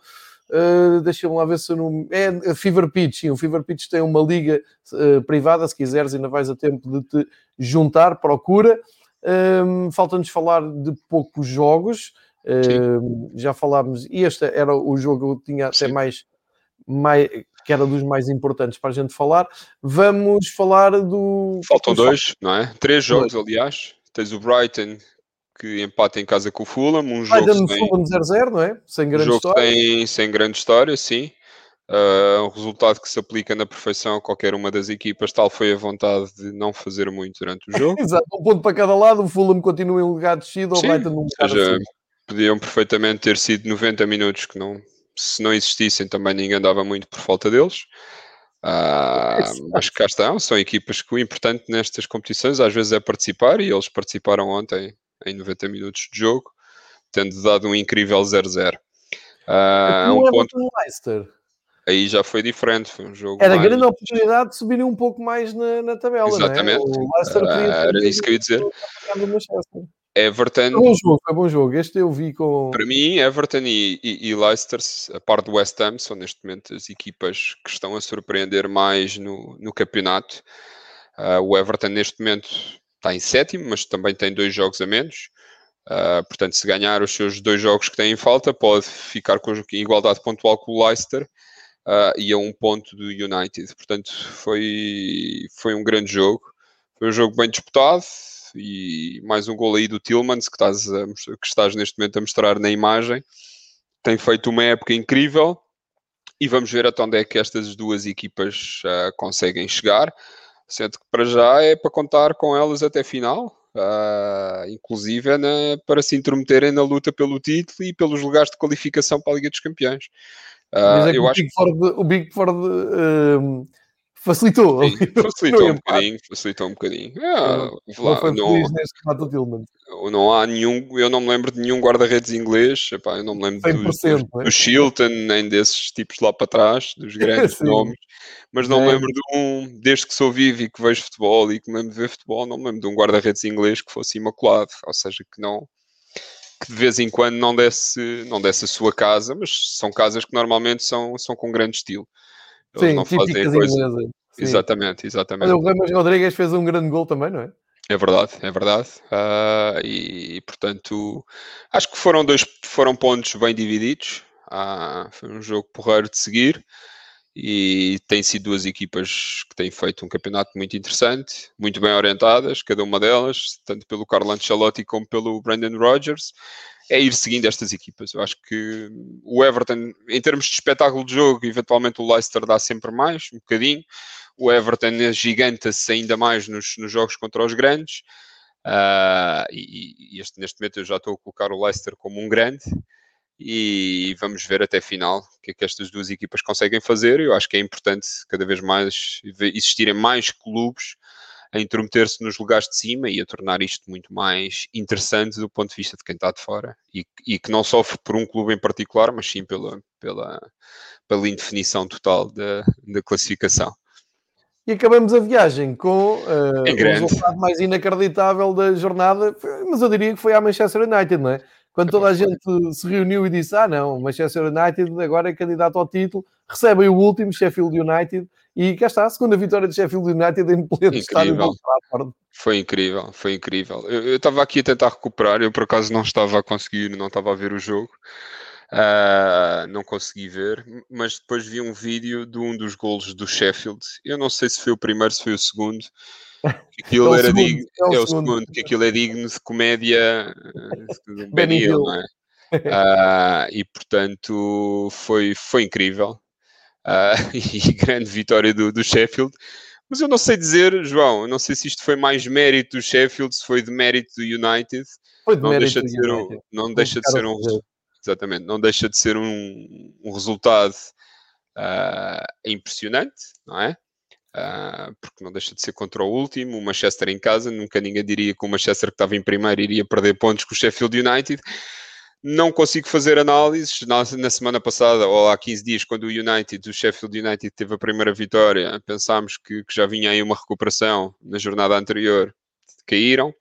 Uh, Deixa-me lá ver se não. É Fever Pitch, sim. O Fever Pitch tem uma liga uh, privada. Se quiseres, ainda vais a tempo de te juntar. Procura. Um, Falta-nos falar de poucos jogos. Uh, já falámos. E este era o jogo que tinha até mais, mais. que era dos mais importantes para a gente falar. Vamos falar do. Faltam dois, não é? Três jogos, dois. aliás. Tens o Brighton que empata em casa com o Fulham, um jogo sem, Fulham 0-0, não é? Sem grande um história. Sem, sem grande história, sim. Uh, um resultado que se aplica na perfeição a qualquer uma das equipas, tal foi a vontade de não fazer muito durante o jogo. Exato, um ponto para cada lado, o Fulham continua em lugar descido, o Brighton num lugar seja, podiam perfeitamente ter sido 90 minutos que não, se não existissem também ninguém andava muito por falta deles. Uh, mas cá estão, são equipas que o importante nestas competições às vezes é participar e eles participaram ontem em 90 minutos de jogo, tendo dado um incrível 0-0. Uh, ah, um ponto... Leicester. Aí já foi diferente, foi um jogo. Era mais... grande oportunidade de subir um pouco mais na, na tabela. Exatamente. É? Era isso que eu ia dizer. Everton. Foi bom jogo, foi bom jogo. Este eu vi com. Para mim, Everton e, e, e Leicester, a parte do West Ham, são neste momento as equipas que estão a surpreender mais no, no campeonato. Uh, o Everton, neste momento, está em sétimo, mas também tem dois jogos a menos. Uh, portanto, se ganhar os seus dois jogos que têm em falta, pode ficar com igualdade pontual com o Leicester uh, e a um ponto do United. Portanto, foi, foi um grande jogo. Foi um jogo bem disputado e mais um gol aí do Tillmans que estás, a, que estás neste momento a mostrar na imagem. Tem feito uma época incrível e vamos ver até onde é que estas duas equipas uh, conseguem chegar sendo que para já é para contar com elas até final, uh, inclusive é na, para se intrometerem na luta pelo título e pelos lugares de qualificação para a Liga dos Campeões. Uh, é eu o, acho... Big Ford, o Big Ford facilitou. Sim, facilitou um bocadinho, facilitou um bocadinho. Ah, lá, não, há nenhum, eu não me lembro de nenhum guarda-redes inglês, epá, eu não me lembro do, do, é? do Shilton, nem desses tipos lá para trás, dos grandes nomes, mas não é. me lembro de um, desde que sou vivo e que vejo futebol e que me lembro de ver futebol, não me lembro de um guarda-redes inglês que fosse imaculado, ou seja, que não que de vez em quando não desse, não desse a sua casa, mas são casas que normalmente são, são com grande estilo. Sim, não fazem coisa. Exatamente, exatamente. o Ramos Rodrigues fez um grande gol também, não é? É verdade, é verdade. Uh, e, portanto, acho que foram dois foram pontos bem divididos. Uh, foi um jogo porreiro de seguir e tem sido duas equipas que têm feito um campeonato muito interessante, muito bem orientadas, cada uma delas, tanto pelo Carlo Ancelotti como pelo Brandon Rodgers é ir seguindo estas equipas. Eu acho que o Everton, em termos de espetáculo de jogo, eventualmente o Leicester dá sempre mais, um bocadinho. O Everton giganta-se ainda mais nos, nos, jogos contra os grandes. Uh, e, e este, neste momento eu já estou a colocar o Leicester como um grande. E vamos ver até final o que é que estas duas equipas conseguem fazer. Eu acho que é importante cada vez mais existirem mais clubes a intrometer-se nos lugares de cima e a tornar isto muito mais interessante do ponto de vista de quem está de fora e, e que não sofre por um clube em particular, mas sim pela, pela, pela indefinição total da, da classificação. E acabamos a viagem com uh, o resultado mais inacreditável da jornada, mas eu diria que foi a Manchester United, não é? Quando toda a gente se reuniu e disse: Ah, não, Manchester United agora é candidato ao título, recebem o último, Sheffield United, e cá está, a segunda vitória de Sheffield United em pleno estádio Foi incrível, foi incrível. Eu estava aqui a tentar recuperar, eu por acaso não estava a conseguir, não estava a ver o jogo. Uh, não consegui ver, mas depois vi um vídeo de um dos golos do Sheffield. Eu não sei se foi o primeiro, se foi o segundo. Que aquilo é era segundo, digno, é o, é o segundo. segundo, que aquilo é digno de comédia Benny Hill, não é? uh, e portanto foi, foi incrível. Uh, e grande vitória do, do Sheffield. Mas eu não sei dizer, João, eu não sei se isto foi mais mérito do Sheffield, se foi de mérito do United. Foi de não mérito deixa de ser um, não deixa de ser um, exatamente, não deixa de ser um, um resultado uh, impressionante, não é? Uh, porque não deixa de ser contra o último, o Manchester em casa, nunca ninguém diria que o Manchester que estava em primeiro iria perder pontos com o Sheffield United. Não consigo fazer análises. Na, na, semana passada, ou há 15 dias, quando o United, o Sheffield United teve a primeira vitória, pensámos que, que já vinha aí uma recuperação na jornada anterior, caíram.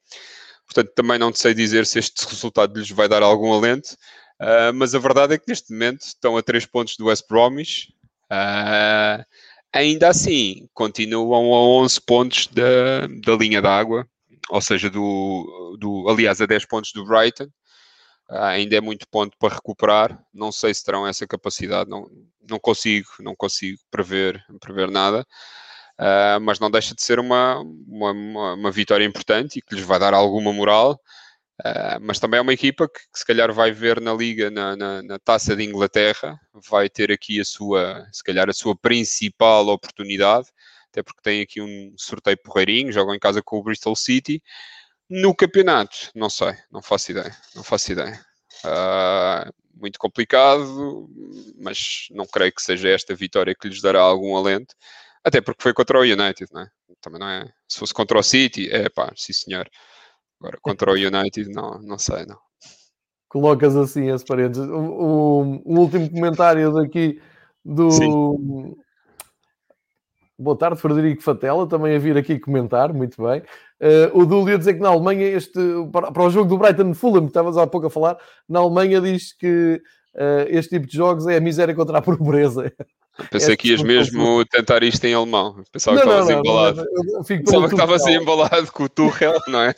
Portanto, também não sei dizer se este resultado lhes vai dar algum alento. Uh, mas a verdade é que neste momento estão a 3 pontos do West Bromwich. Uh, ainda assim, continuam a 11 pontos da, da linha d'água, ou seja, do, do, aliás, a 10 pontos do Brighton. Uh, ainda é muito ponto para recuperar. Não sei se terão essa capacidade. Não, não consigo, não consigo prever, prever nada. Uh, mas não deixa de ser uma, uma, uma, uma, vitória importante e que lhes vai dar alguma moral. Uh, mas também é uma equipa que, que, se calhar vai ver na Liga, na, na, na, Taça de Inglaterra, vai ter aqui a sua, se calhar a sua principal oportunidade, até porque tem aqui um sorteio porreirinho, jogam em casa com o Bristol City, no campeonato, não sei, não faço ideia, não faço ideia. Uh, muito complicado, mas não creio que seja esta vitória que lhes dará algum alento, até porque foi contra o United, não é? Também não é. Se fosse contra o City, é pá, sim senhor. Agora contra o United, não, não sei, não. Colocas assim as paredes. O, o, o último comentário daqui do. Sim. Boa tarde, Frederico Fatela, também a vir aqui comentar, muito bem. Uh, o Dúlio a dizer que na Alemanha, este, para, para o jogo do Brighton Fulham, que estavas há pouco a falar, na Alemanha diz que uh, este tipo de jogos é a miséria contra a pobreza. Pensei é que ias mesmo tentar isto em alemão. Pensava não, que estavas embalado. Não, Pensava que estavas embalado com o Tuchel, não é?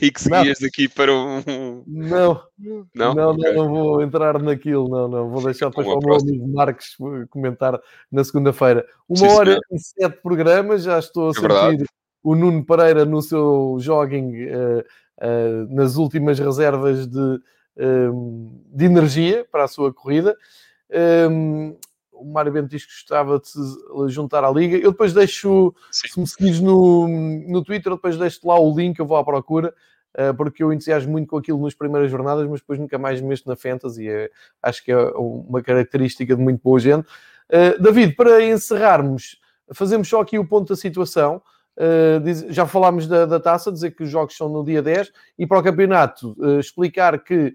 E que seguias aqui para um. Não, não, não, okay. não, vou entrar naquilo, não, não. Vou deixar depois para o meu amigo Marques comentar na segunda-feira. Uma Sim, hora senhor. e sete programas, já estou a é sentir o Nuno Pereira no seu jogging uh, uh, nas últimas reservas de, uh, de energia para a sua corrida. Um, o Mário Bento diz que gostava de se juntar à Liga. Eu depois deixo, Sim. se me seguires no, no Twitter, depois deixo lá o link, eu vou à procura, uh, porque eu entusiasmo muito com aquilo nas primeiras jornadas, mas depois nunca mais me mexo na Fantasy. É, acho que é uma característica de muito boa gente. Uh, David, para encerrarmos, fazemos só aqui o ponto da situação. Uh, diz, já falámos da, da, taça, dizer que os jogos são no dia 10 e para o campeonato explicar que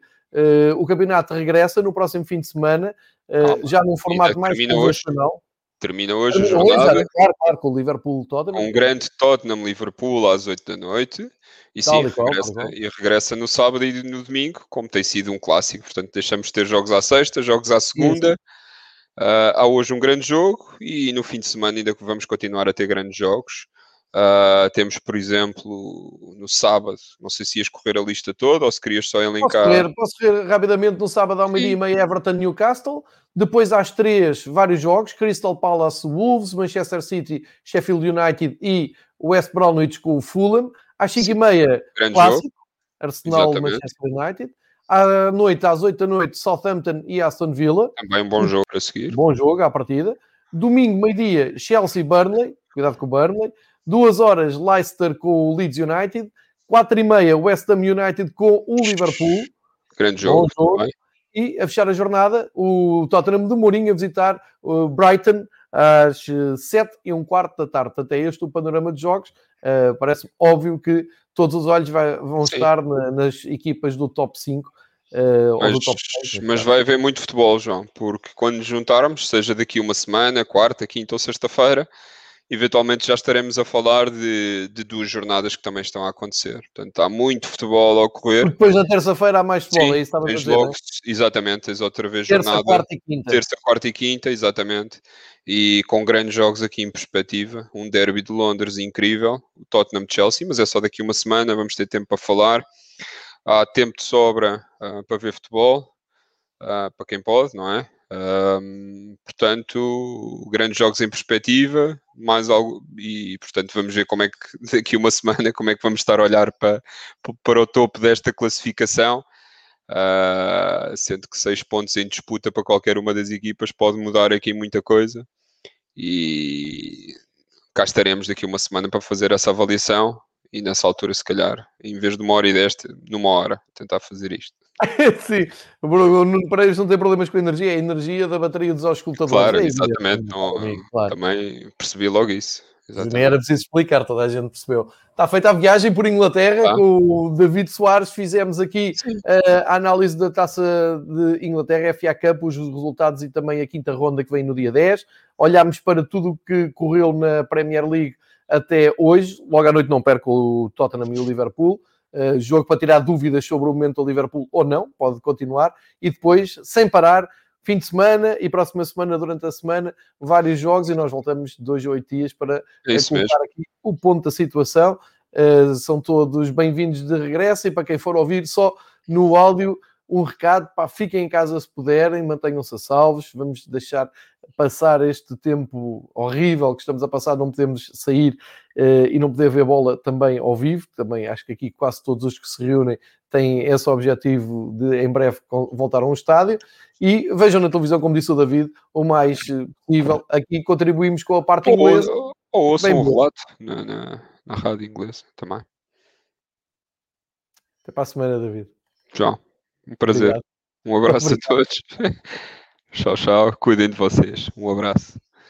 o campeonato regressa no próximo fim de semana uh, já num formato mais convencional. Termina hoje a jornada. Hoje, claro, claro, com o Liverpool Tottenham. Um grande Tottenham Liverpool às 8 da noite. E sim, regressa, e regressa no sábado e no domingo, como tem sido um clássico. Portanto, deixamos de ter jogos à sexta, jogos à segunda. Uh, há hoje um grande jogo e no fim de semana ainda vamos continuar a ter grandes jogos. Uh, temos, por exemplo, no sábado, não sei se ias correr a lista toda ou se querias só elencar. Posso correr, posso correr rapidamente no sábado ao meio-dia e meia Everton Newcastle. Depois às três, vários jogos: Crystal Palace Wolves, Manchester City, Sheffield United e West Bromwich com o Fulham. Às cinco e meia, Grande clássico, jogo. Arsenal Exatamente. Manchester United. À noite, às oito da noite, Southampton e Aston Villa. Também um bom jogo a seguir. Bom jogo à partida. Domingo, meio-dia, Chelsea Burnley. Cuidado com o Burnley. Duas horas, Leicester com o Leeds United. Quatro e meia, West Ham United com o Liverpool. Grande jogo. jogo. E a fechar a jornada, o Tottenham de Mourinho a visitar o Brighton às sete e um quarto da tarde. Até este o panorama de jogos. Uh, Parece óbvio que todos os olhos vai, vão Sim. estar na, nas equipas do top 5. Uh, mas, top 6, mas vai haver muito futebol, João, porque quando juntarmos, seja daqui uma semana, quarta, quinta ou sexta-feira, eventualmente já estaremos a falar de, de, duas jornadas que também estão a acontecer. Portanto, há muito futebol a ocorrer. Depois da terça-feira há mais futebol, Sim, é isso a dizer, logo, é? Exatamente, tens outra vez terça, jornada. Quarta e quinta. Terça, quarta e quinta, exatamente. E com grandes jogos aqui em perspectiva. Um derby de Londres incrível, o Tottenham-Chelsea, mas é só daqui uma semana, vamos ter tempo para falar. Há tempo de sobra uh, para ver futebol, uh, para quem pode, não é? Um, portanto, grandes jogos em perspectiva, mais algo, e portanto vamos ver como é que daqui uma semana como é que vamos estar a olhar para, para o topo desta classificação. uh, sendo que seis pontos em disputa para qualquer uma das equipas pode mudar aqui muita coisa. E cá estaremos daqui uma semana para fazer essa avaliação e nessa altura, se calhar, em vez de uma hora e desta, numa hora, tentar fazer isto. Sim, o Nuno não tem problemas com a energia, é a energia da bateria dos auscultadores. Claro, é exatamente, não, claro. também percebi logo isso. Exatamente. Nem era preciso explicar, toda a gente percebeu. Está feita a viagem por Inglaterra, ah. com o David Soares, fizemos aqui uh, a análise da taça de Inglaterra, FA Cup, os resultados e também a quinta ronda que vem no dia 10. Olhámos para tudo o que correu na Premier League até hoje. Logo à noite não perco o Tottenham e o Liverpool. Uh, jogo para tirar dúvidas sobre o momento do Liverpool ou não, pode continuar. E depois, sem parar, fim de semana e próxima semana, durante a semana, vários jogos e nós voltamos de dois a oito dias para é colocar aqui o ponto da situação. Uh, são todos bem-vindos de regresso e para quem for ouvir só no áudio, um recado, pá, fiquem em casa se puderem, mantenham-se a salvos, vamos deixar passar este tempo horrível que estamos a passar, não podemos sair uh, e não poder ver bola também ao vivo, também acho que aqui quase todos os que se reúnem têm esse objetivo de em breve voltar a um estádio e vejam na televisão, como disse o David, o mais eh, possível. Aqui contribuímos com a parte inglesa. Ou, ou ouçam um relato na, na, na rádio inglesa também. Até para a semana, David. Tchau. Um prazer. Obrigado. Um abraço Obrigado. a todos. tchau, tchau. Cuidem de vocês. Um abraço.